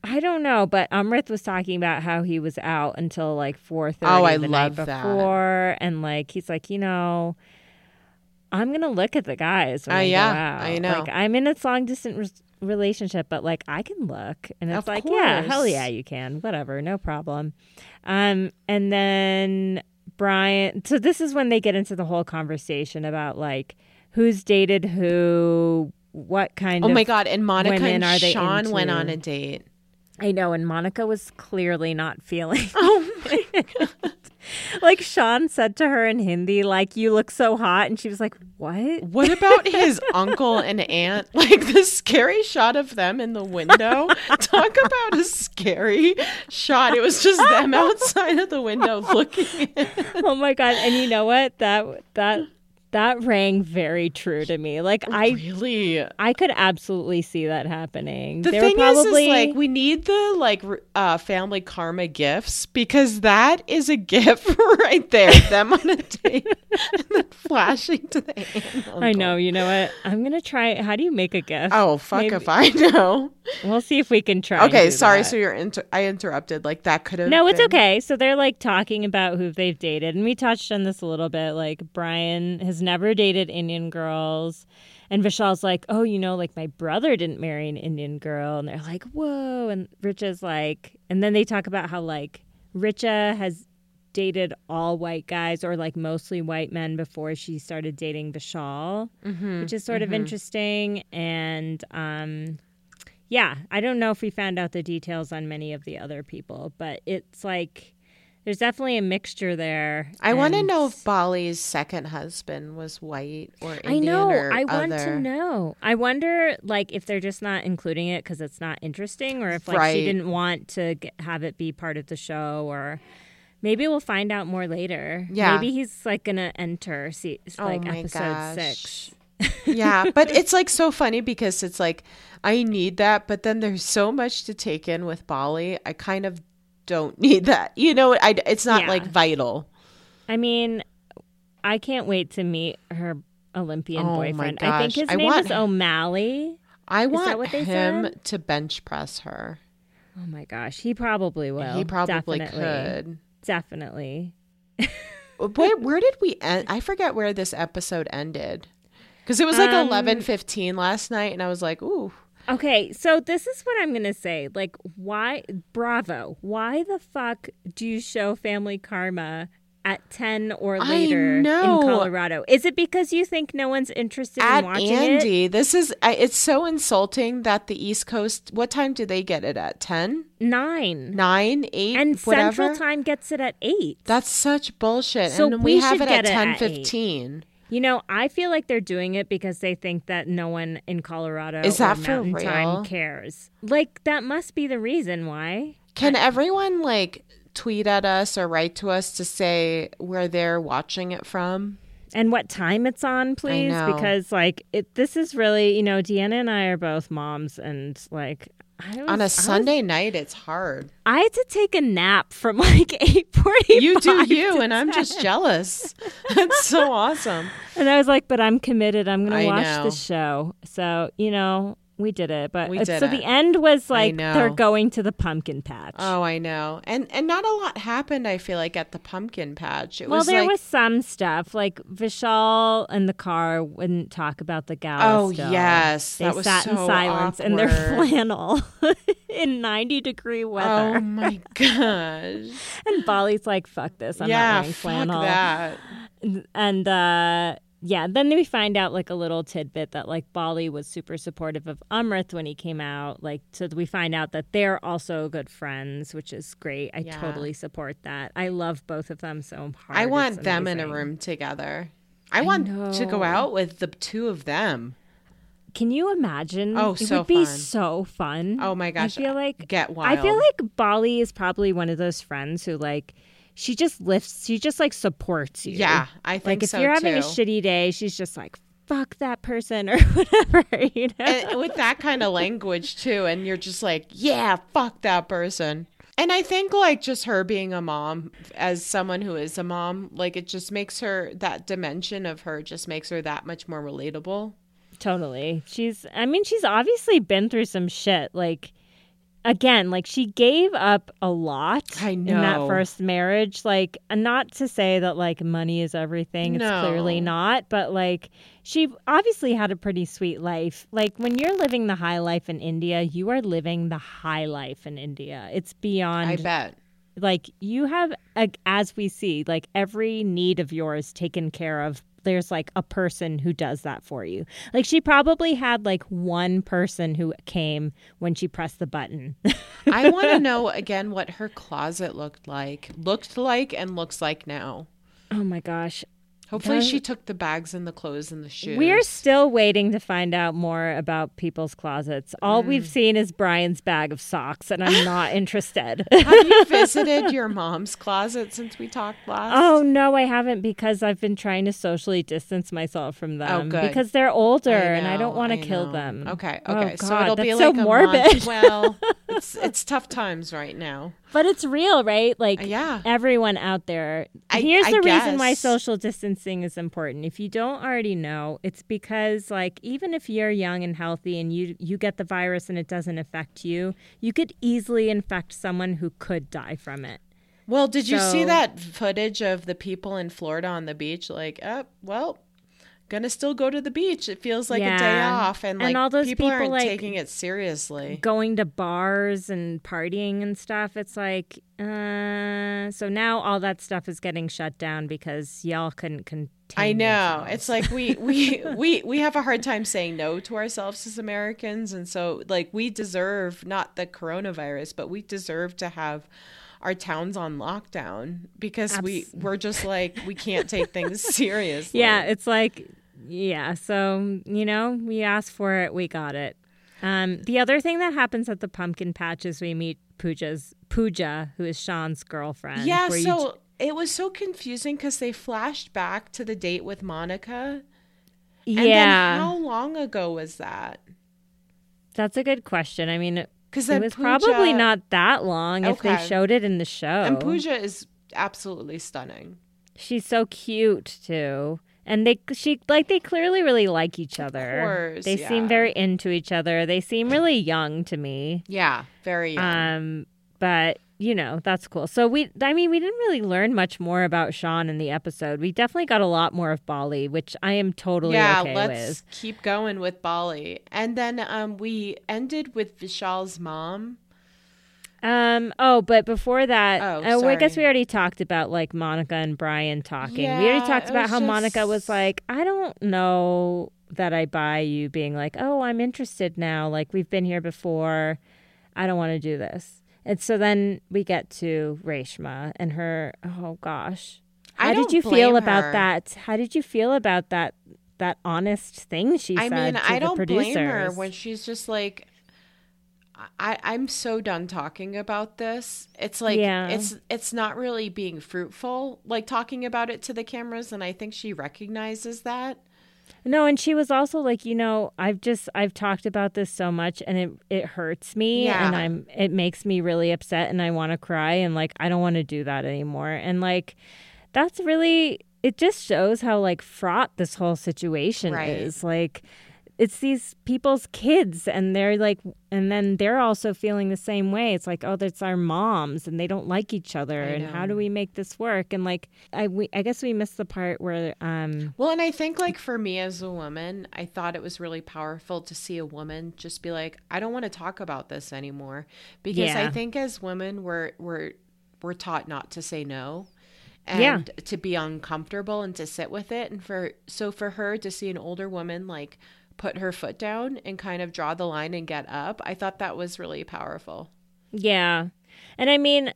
I don't know, but Amrit was talking about how he was out until like four thirty Oh, I the love night that. before, and like he's like, you know, I'm gonna look at the guys when Uh, I yeah. I know. Like I'm in a long distance res- relationship, but like I can look, and it's Of like, yeah, hell yeah, you can, whatever, no problem. Um, and then Brian. So this is when they get into the whole conversation about like who's dated who, what kind Oh my god! And Monica women and are they Shaan went on a date. I know, and Monica was clearly not feeling. Oh my like Shaan said to her in Hindi, like "You look so hot," and she was like, "What?" What about his uncle and aunt? Like the scary shot of them in the window. Talk about a scary shot. It was just them outside of the window looking. in. oh my god! And you know what? That that that rang very true to me. Like I really. I could absolutely see that happening. The they thing probably is, is like we need the like uh, family karma gifts because that is a gift right there. Them on a date and then flashing to the and I know. You know what? I'm gonna try. How do you make a gift? Oh fuck Maybe- if I know. We'll see if we can try. Okay, sorry. that. So you're inter- I interrupted. Like that could have. No, it's been- okay. So they're like talking about who they've dated, and we touched on this a little bit. Like Brian has never dated Indian girls, and Vishal's like, "Oh, you know, like my brother didn't marry an Indian girl," and they're like, "Whoa!" And Richa's like, and then they talk about how like Richa has dated all white guys or like mostly white men before she started dating Vishal, which is sort of interesting. And um, yeah, I don't know if we found out the details on many of the other people, but it's like there's definitely a mixture there. I want to know if Bali's second husband was white or Indian I know. or I want to know. I wonder, like, if they're just not including it because it's not interesting, or if like Right. she didn't want to get, have it be part of the show, or maybe we'll find out more later. Yeah. maybe he's like gonna enter see Oh like my episode gosh. six. yeah, but it's like so funny because it's like I need that, but then there's so much to take in with Bali. I kind of don't need that. You know, I it's not Yeah. like vital. I mean, I can't wait to meet her Olympian Oh boyfriend. I think his I name want- is O'Malley. I want him said? to bench press her. Oh my gosh, he probably will. he probably Definitely. could. Definitely. Boy, where did we end? I forget where this episode ended. Because it was like Um, eleven fifteen last night, and I was like, "Ooh, Okay, so this is what I'm going to say. Like, why, bravo, why the fuck do you show Family Karma at 10 or later in Colorado? Is it because you think no one's interested at in watching it? Andy, this is it's so insulting that the East Coast. What time do they get it at? 10? Nine. 9, 8, And whatever? Central Time gets it at 8. That's such bullshit. So and we we, have it at get it ten at fifteen. You know, I feel like they're doing it because they think that no one in Colorado Is that for Mountain real? Time cares. Like, that must be the reason why. Can everyone like tweet at us or write to us to say where they're watching it from? and what time it's on, please, because like it. This is really, you know, Deanna and I are both moms, and like I was, On a was- Sunday night, it's hard. I had to take a nap from like eight forty. You do you, and I'm just jealous. That's so awesome. And I was like, but I'm committed. I'm going to watch know. the show. So you know, we did it. But We did so it. the end was like they're going to the pumpkin patch. Oh, I know. And and not a lot happened. I feel like at the pumpkin patch. It well, was there like was some stuff like Vishal and the car wouldn't talk about the gala. Oh, still. yes. they That was sat in so silence in their flannel in ninety degree weather. Oh my gosh. And Bali's like, "Fuck this! I'm yeah, not wearing flannel." that. And uh, yeah, then we find out like a little tidbit that like Bali was super supportive of Amrit when he came out. Like, so we find out that they're also good friends, which is great. I Yeah. totally support that. I love both of them so hard. I want them in a room together. I, want to go out with the two of them. Can you imagine? Oh, it so would be fun. so fun. Oh my gosh. I feel like Get wild. I feel like Bali is probably one of those friends who like she just lifts, she just like supports you. Yeah, I think so. like if so you're having a shitty day, she's just like fuck that person or whatever. You know. and with that kind of language too and you're just like yeah fuck that person and i think like just her being a mom as someone who is a mom like it just makes her that dimension of her just makes her that much more relatable Totally. She's I mean, she's obviously been through some shit. Like again, like she gave up a lot in that first marriage. Like not to say that like money is everything. It's clearly not, but like she obviously had a pretty sweet life. Like when you're living the high life in India, you are living the high life in India. It's beyond i bet like you have as we see like every need of yours taken care of there's like a person who does that for you. Like she probably had like one person who came when she pressed the button. I want to know again what her closet looked like looked like and looks like now. Oh my gosh hopefully she took the bags and the clothes and the shoes we're still waiting to find out more about people's closets all mm. we've seen is brian's bag of socks and i'm not interested have you visited your mom's closet since we talked last Oh no, I haven't because I've been trying to socially distance myself from oh, them Oh, good. because they're older and I don't want to kill know. them. Okay, Oh, okay. so God, it'll be that's like so a morbid. month. Well, it's it's tough times right now. But it's real, right? Like Uh, yeah. everyone out there. I- Here's I the reason why social distancing is important. If you don't already know, it's because like even if you're young and healthy and you you get the virus and it doesn't affect you, you could easily infect someone who could die from it. Well, did you see that footage of the people in Florida on the beach? Like, uh, well, gonna still go to the beach. It feels like a day off, and And like all those people, people, aren't like, taking it seriously. Going to bars and partying and stuff, it's like uh so now all that stuff is getting shut down because y'all couldn't contain I know. It's like we we we we have a hard time saying no to ourselves as Americans, and so like we deserve not the coronavirus, but we deserve to have our towns on lockdown because we we're just like we can't take things seriously. Yeah, it's like, yeah. So, you know, we asked for it, we got it. Um, the other thing that happens at the pumpkin patch is we meet Pooja's Pooja, who is Shaan's girlfriend. Yeah, so it was so confusing because they flashed back to the date with Monica. yeah, then how long ago was that? that's a good question. I mean, Because it was probably not that long if they showed it in the show. And Pooja is absolutely stunning. She's so cute too. And they she like they clearly really like each other. course, they seem very into each other. They seem really young to me. Yeah, very young. Um, but you know that's cool. So we, I mean, we didn't really learn much more about Shaan in the episode. We definitely got a lot more of Bali, which I am totally yeah, okay let's with. keep going with Bali. And then um, we ended with Vishal's mom. Um. Oh, but before that, Oh, well, I guess we already talked about like Monica and Brian talking. we already talked about how Monica was like, I don't know that I buy you being like, oh, I'm interested now. Like we've been here before. I don't want to do this. And so then we get to Reshma and her. Oh gosh, I how did you feel about her. that? How did you feel about that? That honest thing she I said mean, to I the don't producers. blame her when she's just like, I, I'm so done talking about this. It's like Yeah. it's it's not really being fruitful, like talking about it to the cameras, and I think she recognizes that. No, and she was also like, you know, I've just I've talked about this so much and it it hurts me and I'm it makes me really upset and I want to cry and like I don't want to do that anymore. And like that's really it just shows how like fraught this whole situation Right. is. Like it's these people's kids and they're like and then they're also feeling the same way it's like oh that's our moms and they don't like each other and how do we make this work and like i we, i guess we missed the part where um Well, and I think like for me as a woman, I thought it was really powerful to see a woman just be like, I don't want to talk about this anymore. Because I think as women we're we're we're taught not to say no. and Yeah. to be uncomfortable and to sit with it and for so for her to see an older woman like put her foot down and kind of draw the line and get up i thought that was really powerful Yeah. And I mean,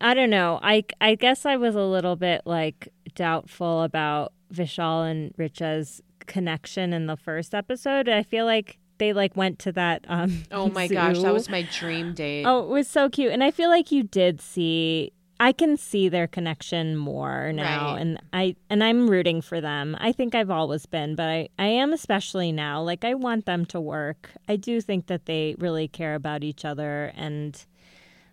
I don't know. I I guess I was a little bit like doubtful about Vishal and Richa's connection in the first episode. I feel like they like went to that um oh my gosh that was my dream date Oh, it was so cute. And I feel like you did see I can see their connection more now Right. and I and I'm rooting for them. I think I've always been, but I I am especially now. Like I want them to work. I do think that they really care about each other and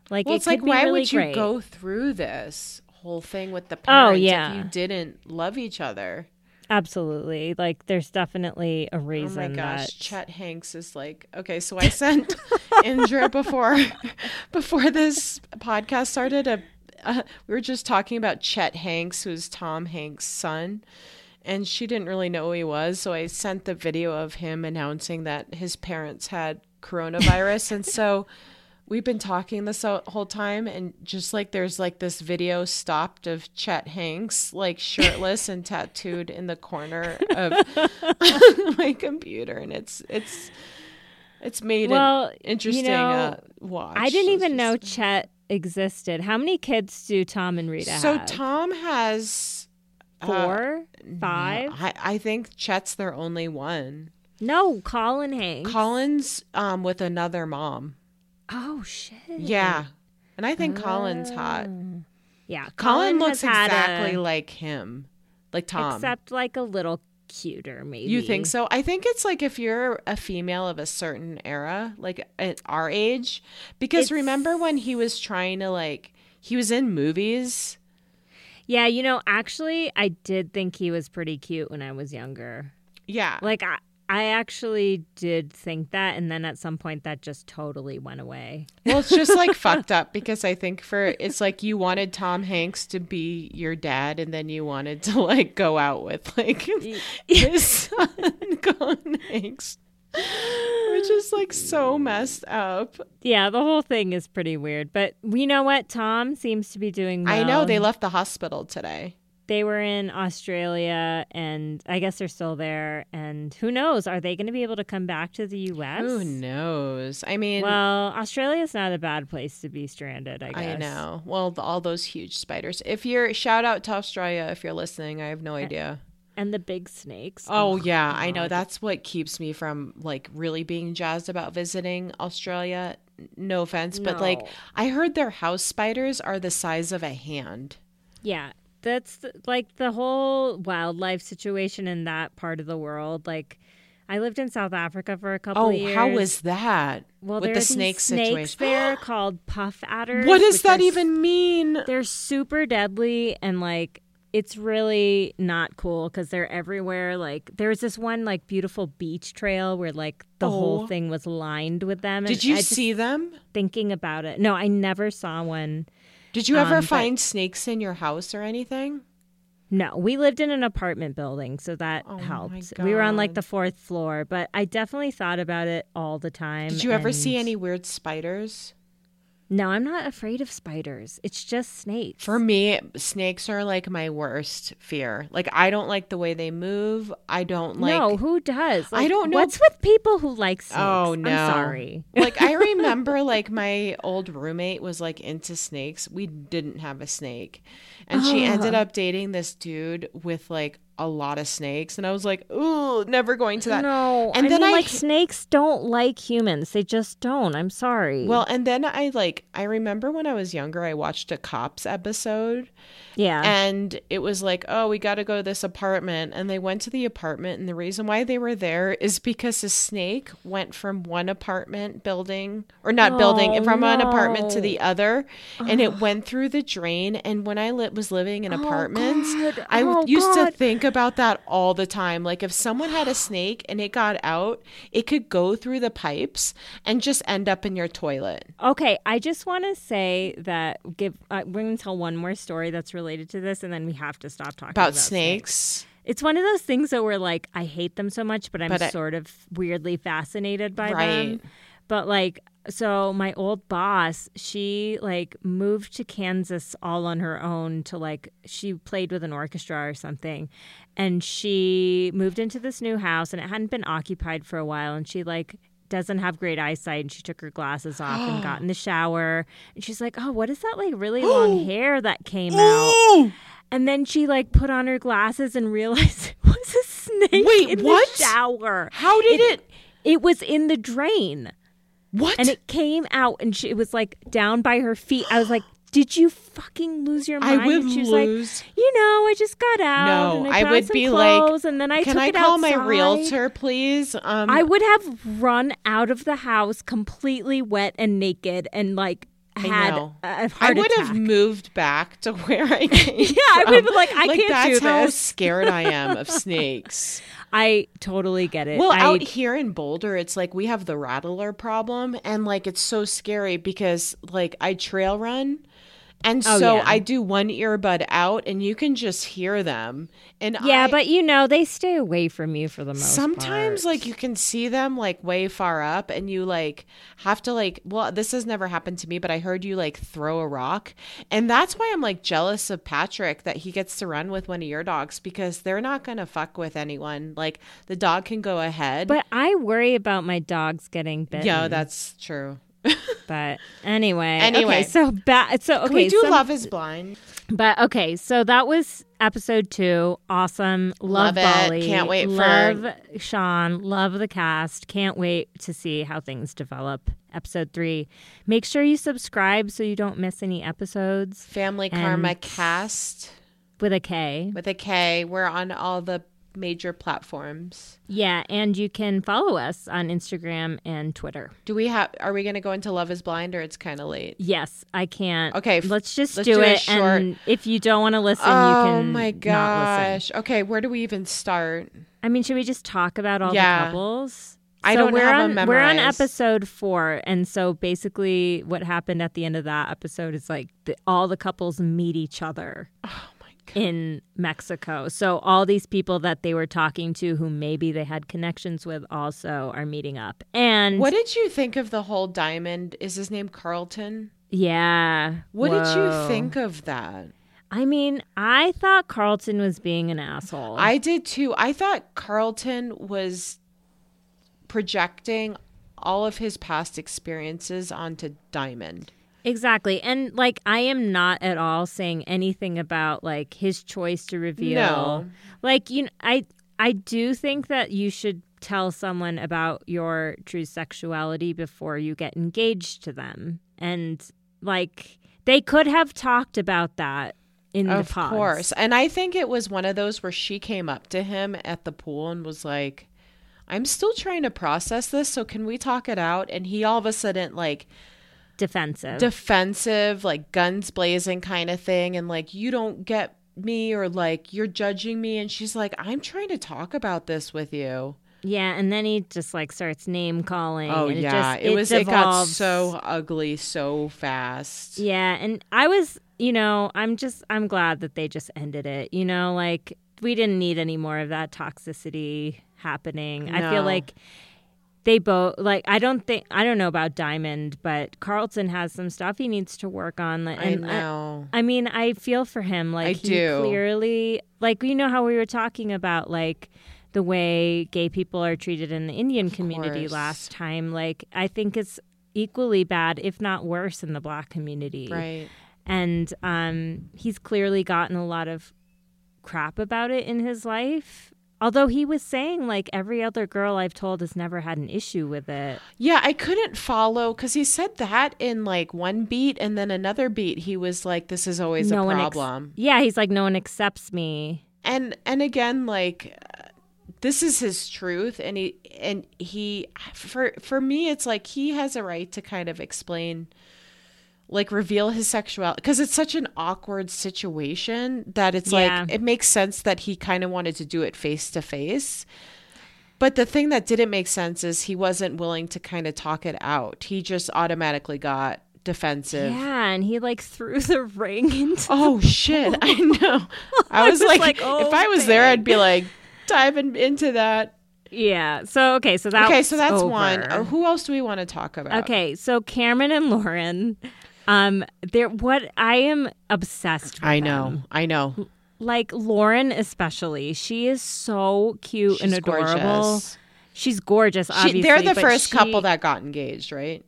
like well it it's like why really would you great. go through this whole thing with the Oh, yeah. if you didn't love each other Absolutely. Like there's definitely a reason. Oh my gosh, that Chet Hanks is like okay. So I sent Indra before before this podcast started. A, uh, we were just talking about Chet Hanks, who's Tom Hanks' son, and she didn't really know who he was. So I sent the video of him announcing that his parents had coronavirus, and so we've been talking this whole time, and just like there's like this video stopped of Chet Hanks like shirtless and tattooed in the corner of my computer, and it's it's it's made Well, an interesting you know, uh, watch. I didn't It's even know Chet existed. How many kids do Tom and Rita So have? So Tom has uh, Four? Five? I, I think Chet's their only one. No, Colin Hanks. Colin's um with another mom. Oh shit. Yeah, and I think Colin's hot. Yeah. Colin, has looks exactly a- like him, like Tom. except like a little cuter, maybe. you think so? I think it's like if you're a female of a certain era, like at our age, because It's- remember when he was trying to like he was in movies. Yeah, you know, actually, I did think he was pretty cute when I was younger. Yeah, Like, I, I actually did think that, and then at some point, that just totally went away. Well, it's just like fucked up because I think for it's like you wanted Tom Hanks to be your dad, and then you wanted to like go out with like his son, Colin Hanks, which is like so messed up. Yeah, the whole thing is pretty weird. But you know what? Tom seems to be doing well. I know they left the hospital today. They were in Australia, and I guess they're still there. And who knows? Are they going to be able to come back to the U.S.? Who knows? I mean, Well, Australia's not a bad place to be stranded, I guess. I know. Well, the, all those huge spiders. If you're shout out to Australia if you're listening, I have no idea. And the big snakes. Oh, oh yeah, I know. That's what keeps me from like really being jazzed about visiting Australia. No offense, but like I heard their house spiders are the size of a hand. Yeah, that's like the whole wildlife situation in that part of the world. Like, I lived in South Africa for a couple Oh, of years. how was that? well, with there the snake snakes situation. there called puff adders. What does that are even mean? They're super deadly and like it's really not cool because they're everywhere. Like there's this one like beautiful beach trail where like the Oh. whole thing was lined with them. Did you just- see them? thinking about it? No, I never saw one. Did you ever Um, but- find snakes in your house or anything? No, we lived in an apartment building, so that Oh helped. We were on like the fourth floor, but I definitely thought about it all the time. Did you ever see any weird spiders? No, I'm not afraid of spiders. It's just snakes. For me, snakes are like my worst fear. Like I don't like the way they move. I don't like no, who does? I don't know- What's with people who like oh, snakes? Oh no. I'm sorry. like I remember like my old roommate was like into snakes. We didn't have a snake. And she ended up dating this dude with like a lot of snakes and I was like, "Ooh, never going to that." No, And I then mean, I like snakes don't like humans. They just don't. I'm sorry. Well, and then I like I remember when I was younger I watched a cops episode yeah. and it was like, "Oh, we got to go to this apartment." And they went to the apartment and the reason why they were there is because a snake went from one apartment building or not building, Oh, from one apartment to the other and it went through the drain and when I li- was living in oh, apartments, God. I Oh, used God. to think about that all the time. Like if someone had a snake and it got out, it could go through the pipes and just end up in your toilet. Okay, I just want to say that give uh, we're going to tell one more story that's related to this, and then we have to stop talking About, about, snakes. It's one of those things that we're like, I hate them so much, but I'm But I- sort of weirdly fascinated by Right. them. But like, so my old boss, she like moved to Kansas all on her own to like she played with an orchestra or something. And she moved into this new house and it hadn't been occupied for a while and she like doesn't have great eyesight and she took her glasses off and got in the shower and she's like, "Oh, what is that like really long hair that came out?" And then she like put on her glasses and realized it was a snake Wait, in what? the shower. How did it? It was in the drain What? and it came out and she, it was like down by her feet. I was like, "Did you fucking lose your mind? I mind?" would and she was lose. like, "You know, I just got out. No, and I I, would be like, and then I Can I call my realtor, please? Um, I would have run out of the house completely wet and naked and like had I heart would attack. have moved back to where I came. Yeah, I would have been like, I like can't that's do how this. scared I am of snakes. I totally get it. Well, I, out here in Boulder, it's like we have the rattler problem, and like it's so scary because like I trail run, and Oh, so yeah. I do one earbud out, and you can just hear them. And yeah, I- but you know they stay away from you for the most sometimes part. like you can see them like way far up and you like have to like well this has never happened to me but i heard you like throw a rock and that's why i'm like jealous of patrick that he gets to run with one of your dogs because they're not gonna fuck with anyone like the dog can go ahead But I worry about my dogs getting bitten. yeah that's true But anyway, Anyway. okay, so bad. so okay, Can we do some- love is blind But okay, so that was episode two. Awesome, love, Love it. Bali. Can't wait for- love Shaan. Love the cast. Can't wait to see how things develop. Episode three. Make sure you subscribe so you don't miss any episodes family karma cast with a K. with a k we're on all the major platforms Yeah, and you can follow us on Instagram and Twitter. do we have are we gonna go into love is blind or it's kind of late Yes, I can't. Okay, let's just let's do, do it it. short. And if you don't want to listen, oh you can Oh my not gosh okay where do we even start I mean, should we just talk about all Yeah. the couples? I don't we're have on, We're on episode four, and so basically, what happened at the end of that episode is like the, all the couples meet each other oh in Mexico. So all these people that they were talking to, who maybe they had connections with, also are meeting up. And what did you think of the whole diamond is his name carlton yeah, what did you think of that I mean, I thought Carlton was being an asshole. i did too i thought carlton was projecting all of his past experiences onto diamond Exactly. And like I am not at all saying anything about like his choice to reveal. No. Like you know, I I do think that you should tell someone about your true sexuality before you get engaged to them. And like they could have talked about that in of the pods. Of course and i think it was one of those where she came up to him at the pool and was like i'm still trying to process this so can we talk it out and he all of a sudden like Defensive. defensive, like guns blazing kind of thing, and like, you don't get me, or like, you're judging me. And she's like, I'm trying to talk about this with you. yeah, and then he just like starts name calling. Oh, and yeah. It, It, just, was, it got so ugly so fast. Yeah, and I was, you know, I'm just I'm glad that they just ended it. You know, like we didn't need any more of that toxicity happening. I feel like they both like I don't think I don't know about Diamond, but Carlton has some stuff he needs to work on. I And know. I mean, I feel for him. Like I he do. clearly, like you know how we were talking about like the way gay people are treated in the Indian community course. last time. Like I think it's equally bad, if not worse, in the black community. right. And um, he's clearly gotten a lot of crap about it in his life. Although he was saying like every other girl I've told has never had an issue with it. Yeah, I couldn't follow because he said that in like one beat, and then another beat, he was like, "This is always a one ex- problem." yeah, he's like no one accepts me. and and again like uh, this is his truth and he and he for for me it's like he has a right to kind of explain like reveal his sexuality because it's such an awkward situation that it's Yeah. like it makes sense that he kind of wanted to do it face to face but the thing that didn't make sense is he wasn't willing to kind of talk it out he just automatically got defensive Yeah, and he like threw the ring into. Oh shit! I know. I I was, was like, like, if I was there, I'd be like diving into that. yeah. So okay, so that okay, so that's one. over. Oh, who else do we want to talk about? Okay, so Cameron and Lauren, um, they're what I am obsessed with. I know. them. I know. Like Lauren especially. She is so cute and adorable. gorgeous. She's gorgeous, She, obviously. they're the first she- couple that got engaged, right?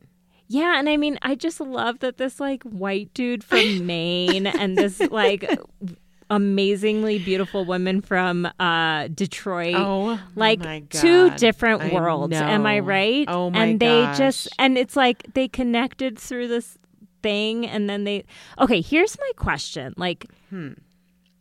Yeah, and I mean, I just love that this like white dude from Maine and this like amazingly beautiful woman from uh Detroit. Oh, like two different I worlds. Am I right? Oh my And they just and it's like they connected through this thing and then they Okay, here's my question. Like Hmm.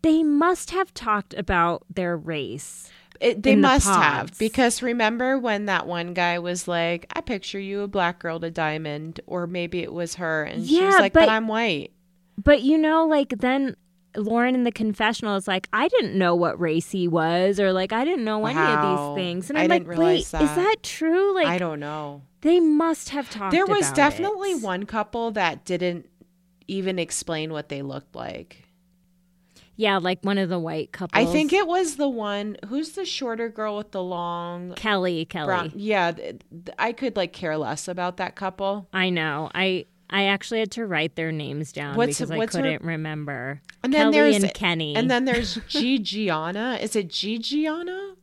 they must have talked about their race. It, they the must have because remember when that one guy was like, "I picture you a black girl to diamond," or maybe it was her, and she was like, "But, but- I'm white." But you know, like then Lauren in the confessional is like, I didn't know what race he was, or like I didn't know any of these things. And I I'm didn't like, realize wait, is that. that true? Like I don't know. they must have talked. There was definitely it. one couple that didn't even explain what they looked like. Yeah, like one of the white couples. I think it was the one who's the shorter girl with the long Kelly. Kelly. brown. Yeah, I could like care less about that couple. I know. I I actually had to write their names down What's- because what's I couldn't remember. And then Kelly there's and Kenny. and then there's Gigiana. Is it Gigiana?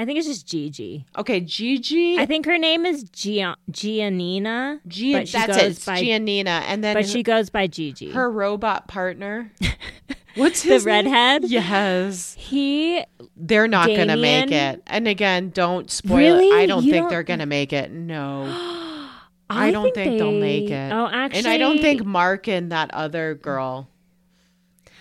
I think it's just Gigi. Okay, Gigi. I think her name is Gia- Giannina, she that's goes it, by- Giannina. And then but her, she goes by Gigi. her robot partner. What's the his name? redhead. Yes. He They're not going to make it. And again, don't spoil Really? it. I don't You think don't- they're going to make it. No. I, don't think, they'll make it. Oh, actually, and I don't think Mark and that other girl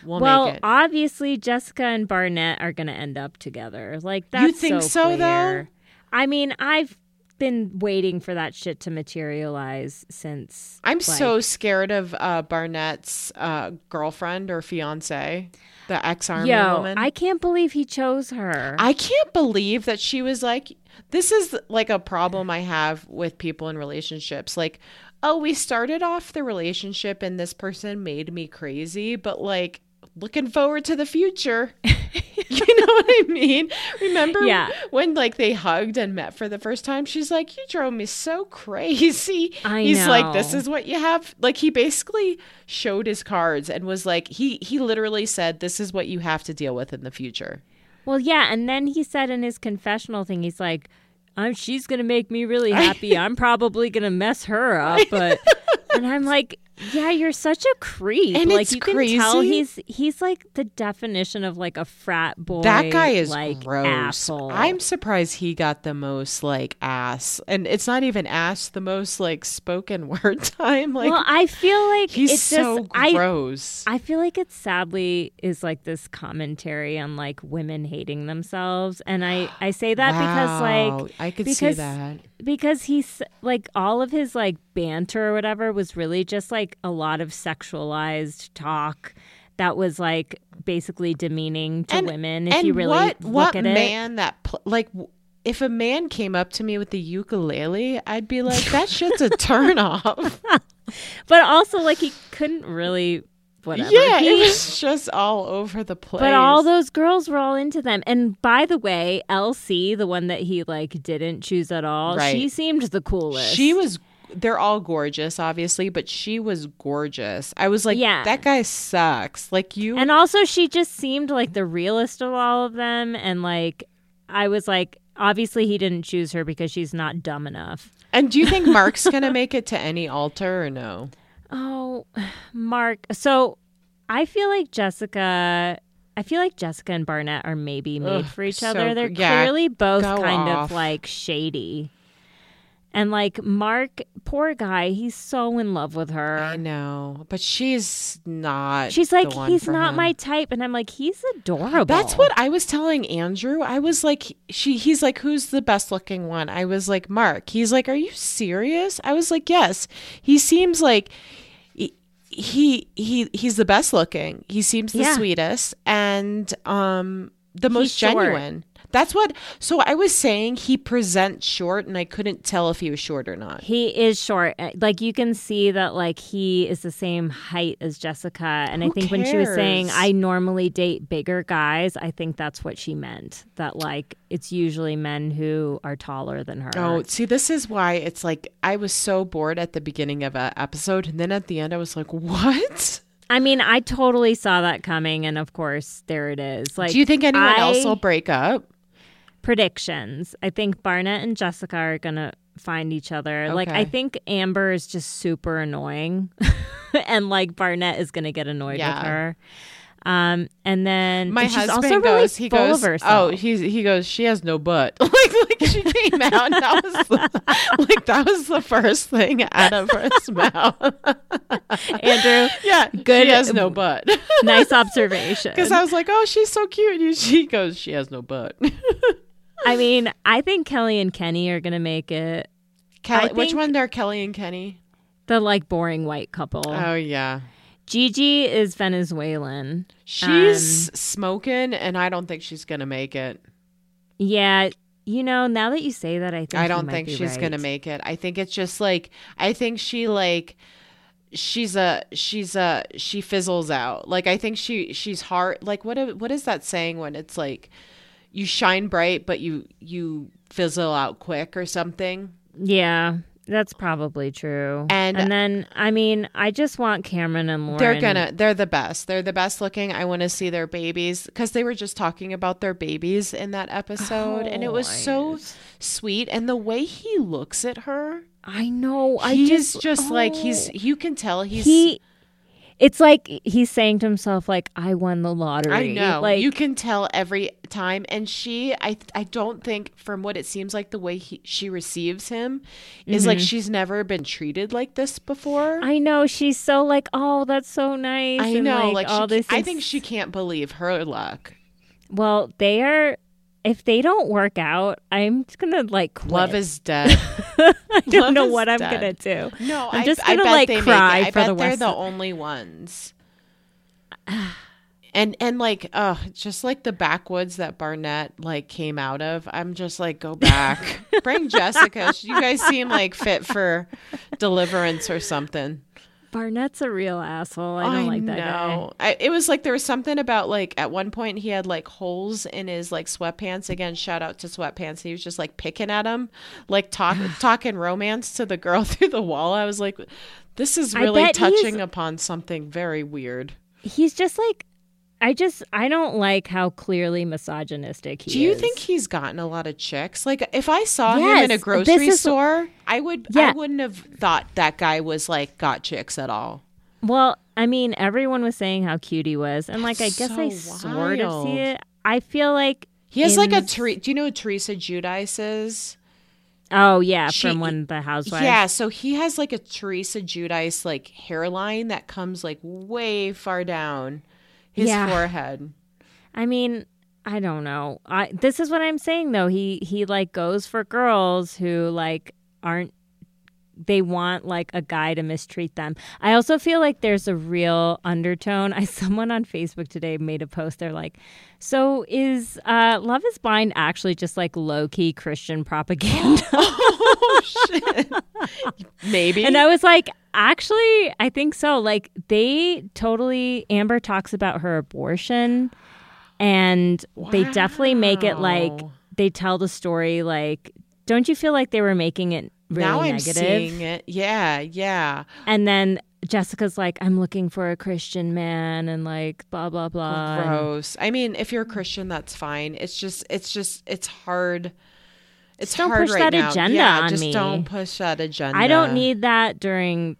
will well, make it. obviously, Jessica and Barnett are going to end up together. Like that's You think so, though? clear. I mean, I've been waiting for that shit to materialize since. I'm like- so scared of uh, Barnett's uh, girlfriend or fiance, the ex army Yo, woman. I can't believe he chose her. I can't believe that she was like, this is like a problem I have with people in relationships. Like, oh, we started off the relationship and this person made me crazy, but like, looking forward to the future. you know what I mean? Remember Yeah. when like they hugged and met for the first time? She's like, You drove me so crazy. I He's like, This is what you have. Like he basically showed his cards and was like, he he literally said, This is what you have to deal with in the future. well, yeah, and then he said in his confessional thing, he's like, "I'm she's gonna make me really happy. I'm probably gonna mess her up," but and I'm like. Yeah, you're such a creep. And like it's you can tell he's he's like the definition of like a frat boy. That guy is like gross. asshole. I'm surprised he got the most like ass, and it's not even ass. The most like spoken word time. Like well, I feel like he's it's so just I gross. I feel like it sadly is like this commentary on like women hating themselves, and I I say that because like I could see that. Because he's like all of his like banter or whatever was really just like a lot of sexualized talk that was like basically demeaning to And- women if you really what look what at it. man that pl- like if a man came up to me with the ukulele, I'd be like, that shit's a turn off. But also like he couldn't really whatever. yeah, He- it was just all over the place. But all those girls were all into them. And by the way, Elsie, the one that he like didn't choose at all, Right. she seemed the coolest. She was. They're all gorgeous, obviously, but she was gorgeous. I was like, Yeah. that guy sucks. Like you, And also she just seemed like the realest of all of them and like I was like obviously he didn't choose her because she's not dumb enough. And do you think Mark's gonna make it to any altar or no? Oh, Mark. So I feel like Jessica I feel like Jessica and Barnett are maybe made Ugh, for each so other. They're yeah, clearly both kind off. of like shady. And like Mark, poor guy, he's so in love with her. I know, but she's not. She's like, he's not him. my type, and I'm like, he's adorable. That's what I was telling Andrew. I was like, she. He's like, who's the best looking one? I was like, Mark. He's like, are you serious? I was like, yes. He seems like. He, he he he's the best looking. He seems the Yeah. sweetest and um the most short. genuine. That's what. So I was saying he presents short, and I couldn't tell if he was short or not. He is short. Uh, Like you can see that like he is the same height as Jessica. And I Who think when she was saying? I normally date bigger guys, I think that's what she meant. That like it's usually men who are taller than her. Oh, see, this is why it's like I was so bored at the beginning of a episode, and then at the end, I was like, "What? I mean, I totally saw that coming and of course there it is. Like Do you think anyone I- else will break up?" Predictions. I think Barnett and Jessica are gonna find each other. Like I think Amber is just super annoying, and like Barnett is gonna get annoyed Yeah. with her. Um, and then My and husband also goes. really he full goes. Oh, he's he goes. She has no butt. like like she came out. And that was the, like that was the first thing out of her mouth. Andrew, yeah, Good- She has no butt. nice observation. Because I was like, oh, she's so cute. And she goes, she has no butt. I mean, I think Kelly and Kenny are gonna make it Kelly, which one? They're Kelly and Kenny. the like boring white couple. Oh yeah, Gigi is Venezuelan. she's um, smoking, and I don't think she's gonna make it. Yeah, you know, now that you say that, I think I don't think she's gonna make it. I think it's just like I think she like she's a she's a she fizzles out. Like I think she she's hard. Like what what is that saying when it's like you shine bright but you you fizzle out quick or something? Yeah, that's probably true. And- and then I mean, I just want Cameron and Lauren. They're gonna they're the best. They're the best looking. I want to see their babies because they were just talking about their babies in that episode and it was so Oh, sweet and the way he looks at her I know. I he's just just, like he's oh. you can tell he's he. It's like he's saying to himself, like, "I won the lottery." I know. Like you can tell every time and she I I don't think from what it seems like the way he, she receives him is like she's never been treated like this before. Mm-hmm. I know she's so like, "Oh, that's so nice." I and, know, like, like, all she, this. I think she can't believe her luck. Well, they are. If they don't work out, I'm just gonna like quit. Love is dead. I don't love know what I'm dead. gonna do. No, I'm just I gonna, bet like, cry. I for bet the they're rest the only ones. And and like uh just like the backwoods that Barnett like came out of, I'm just like go back. Bring Jessica. You guys seem like fit for deliverance or something. Barnett's a real asshole. I don't like that guy. know. I, it was like there was something about like at one point he had like holes in his like sweatpants. Again, shout out to sweatpants. He was just like picking at him, like talk talking romance to the girl through the wall. I was like, this is really touching upon something very weird. He's just like, I just, I don't like how clearly misogynistic he is. Do you is. think he's gotten a lot of chicks? Like if I saw him in a grocery is- store, I would yeah. I wouldn't have thought that guy was like got chicks at all. Well, I mean, everyone was saying how cute he was, and like, I guess I so sort of see it. I feel like He has like a in- Ter- do you know who Teresa Giudice is? Oh yeah, She- from when the housewives. Yeah, so he has like a Teresa Giudice like hairline that comes like way far down his Yeah. forehead. I mean, I don't know. I this is what I'm saying though. He he like goes for girls who like aren't they want like a guy to mistreat them. I also feel like there's a real undertone. I someone on Facebook today made a post. They're like, "So is uh, Love Is Blind actually just like low key Christian propaganda?" oh shit. Maybe. and I was like, "Actually, I think so. Like they totally Amber talks about her abortion, and they definitely make it like they tell the story like." Don't you feel like they were making it really now I'm seeing it. Yeah, yeah. And then Jessica's like, I'm looking for a Christian man and like blah blah blah. And Gross. I mean, if you're a Christian, that's fine. It's just, it's just, it's hard. It's Just don't hard push right that now. agenda yeah, on just me. don't push that agenda. I don't need that during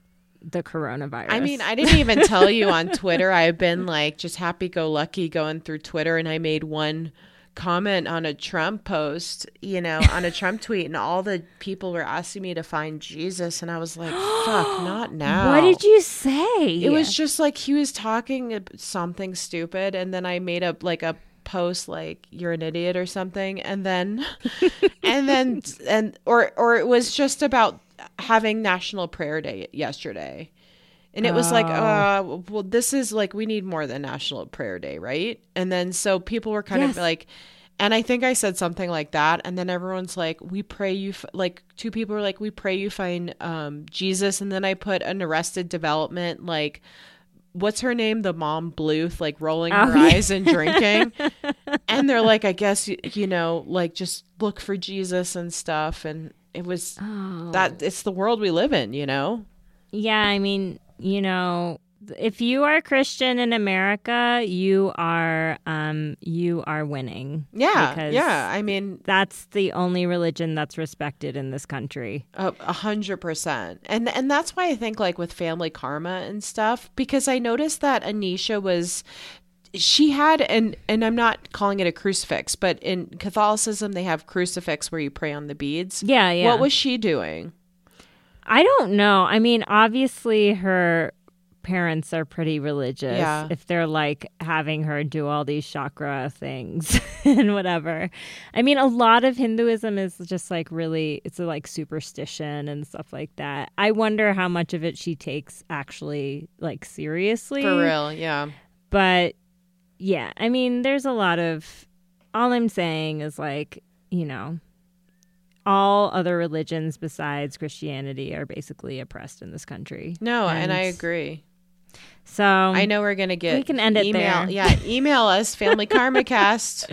the coronavirus. I mean, I didn't even tell you on Twitter. I've been like just happy go lucky going through Twitter, and I made one comment on a Trump post, you know, on a Trump tweet, and all the people were asking me to find Jesus, and I was like, fuck, not now. What did you say? It was just like he was talking something stupid, and then I made up like a post like you're an idiot or something, and then, and then, and or or it was just about having National Prayer Day yesterday. And it was like, Oh. uh, well, this is like we need more than National Prayer Day, right? And then so people were kind Yes. of like, And I think I said something like that. And then everyone's like, we pray you, f-, like, two people were like, we pray you find um, Jesus. And then I put an arrested development, like, what's her name? The mom Bluth, like rolling Oh, her yeah. eyes and drinking. and they're like, I guess, you know, like, just look for Jesus and stuff. And it was Oh. that, it's the world we live in, you know? Yeah, I mean, you know, if you are Christian in America, you are um you are winning. Yeah. Because yeah. I mean, That's the only religion that's respected in this country. A a hundred percent, and and that's why I think like with family karma and stuff, because I noticed that Anisha was, she had and and I'm not calling it a crucifix, but in Catholicism they have crucifix where you pray on the beads. Yeah, yeah. What was she doing? I don't know. I mean, obviously her parents are pretty religious Yeah. if they're like having her do all these chakra things and whatever. I mean, a lot of Hinduism is just like really it's like superstition and stuff like that. I wonder how much of it she takes actually like seriously. For real, yeah. But yeah, I mean, there's a lot of. All I'm saying is like, you know, all other religions besides Christianity are basically oppressed in this country. No, and, I agree. So I know we're gonna get we can end it email. there. Yeah, email us Family Karma Cast.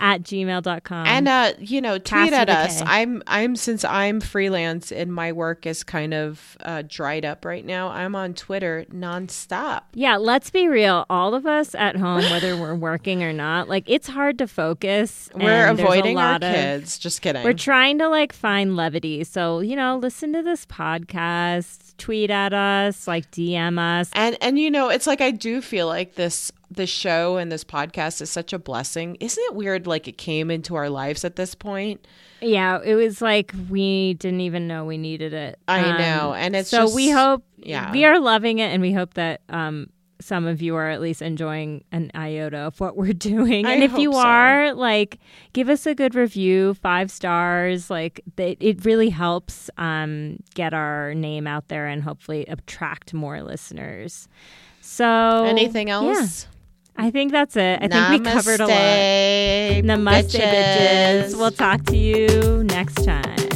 At gmail.com. and uh you know tweet at us K. i'm i'm since i'm freelance and my work is kind of uh dried up right now i'm on twitter nonstop yeah, let's be real. All of us at home, whether we're working or not, like it's hard to focus. we're and there's a avoiding our lot of- kids just kidding We're trying to like find levity. So, you know, listen to this podcast, tweet at us, like DM us. and and you know it's like i do feel like this this show and this podcast is such a blessing isn't it weird like it came into our lives at this point Yeah, it was like we didn't even know we needed it. I Um, know, and it's so just- we hope yeah. we are loving it, and we hope that um some of you are at least enjoying an iota of what we're doing. I and if hope you so. are, like, give us a good review, five stars. Like, it, it really helps um get our name out there and hopefully attract more listeners. So anything yeah, else I think that's it. I think we covered a lot. Namaste, Namaste, bitches. bitches. We'll talk to you next time.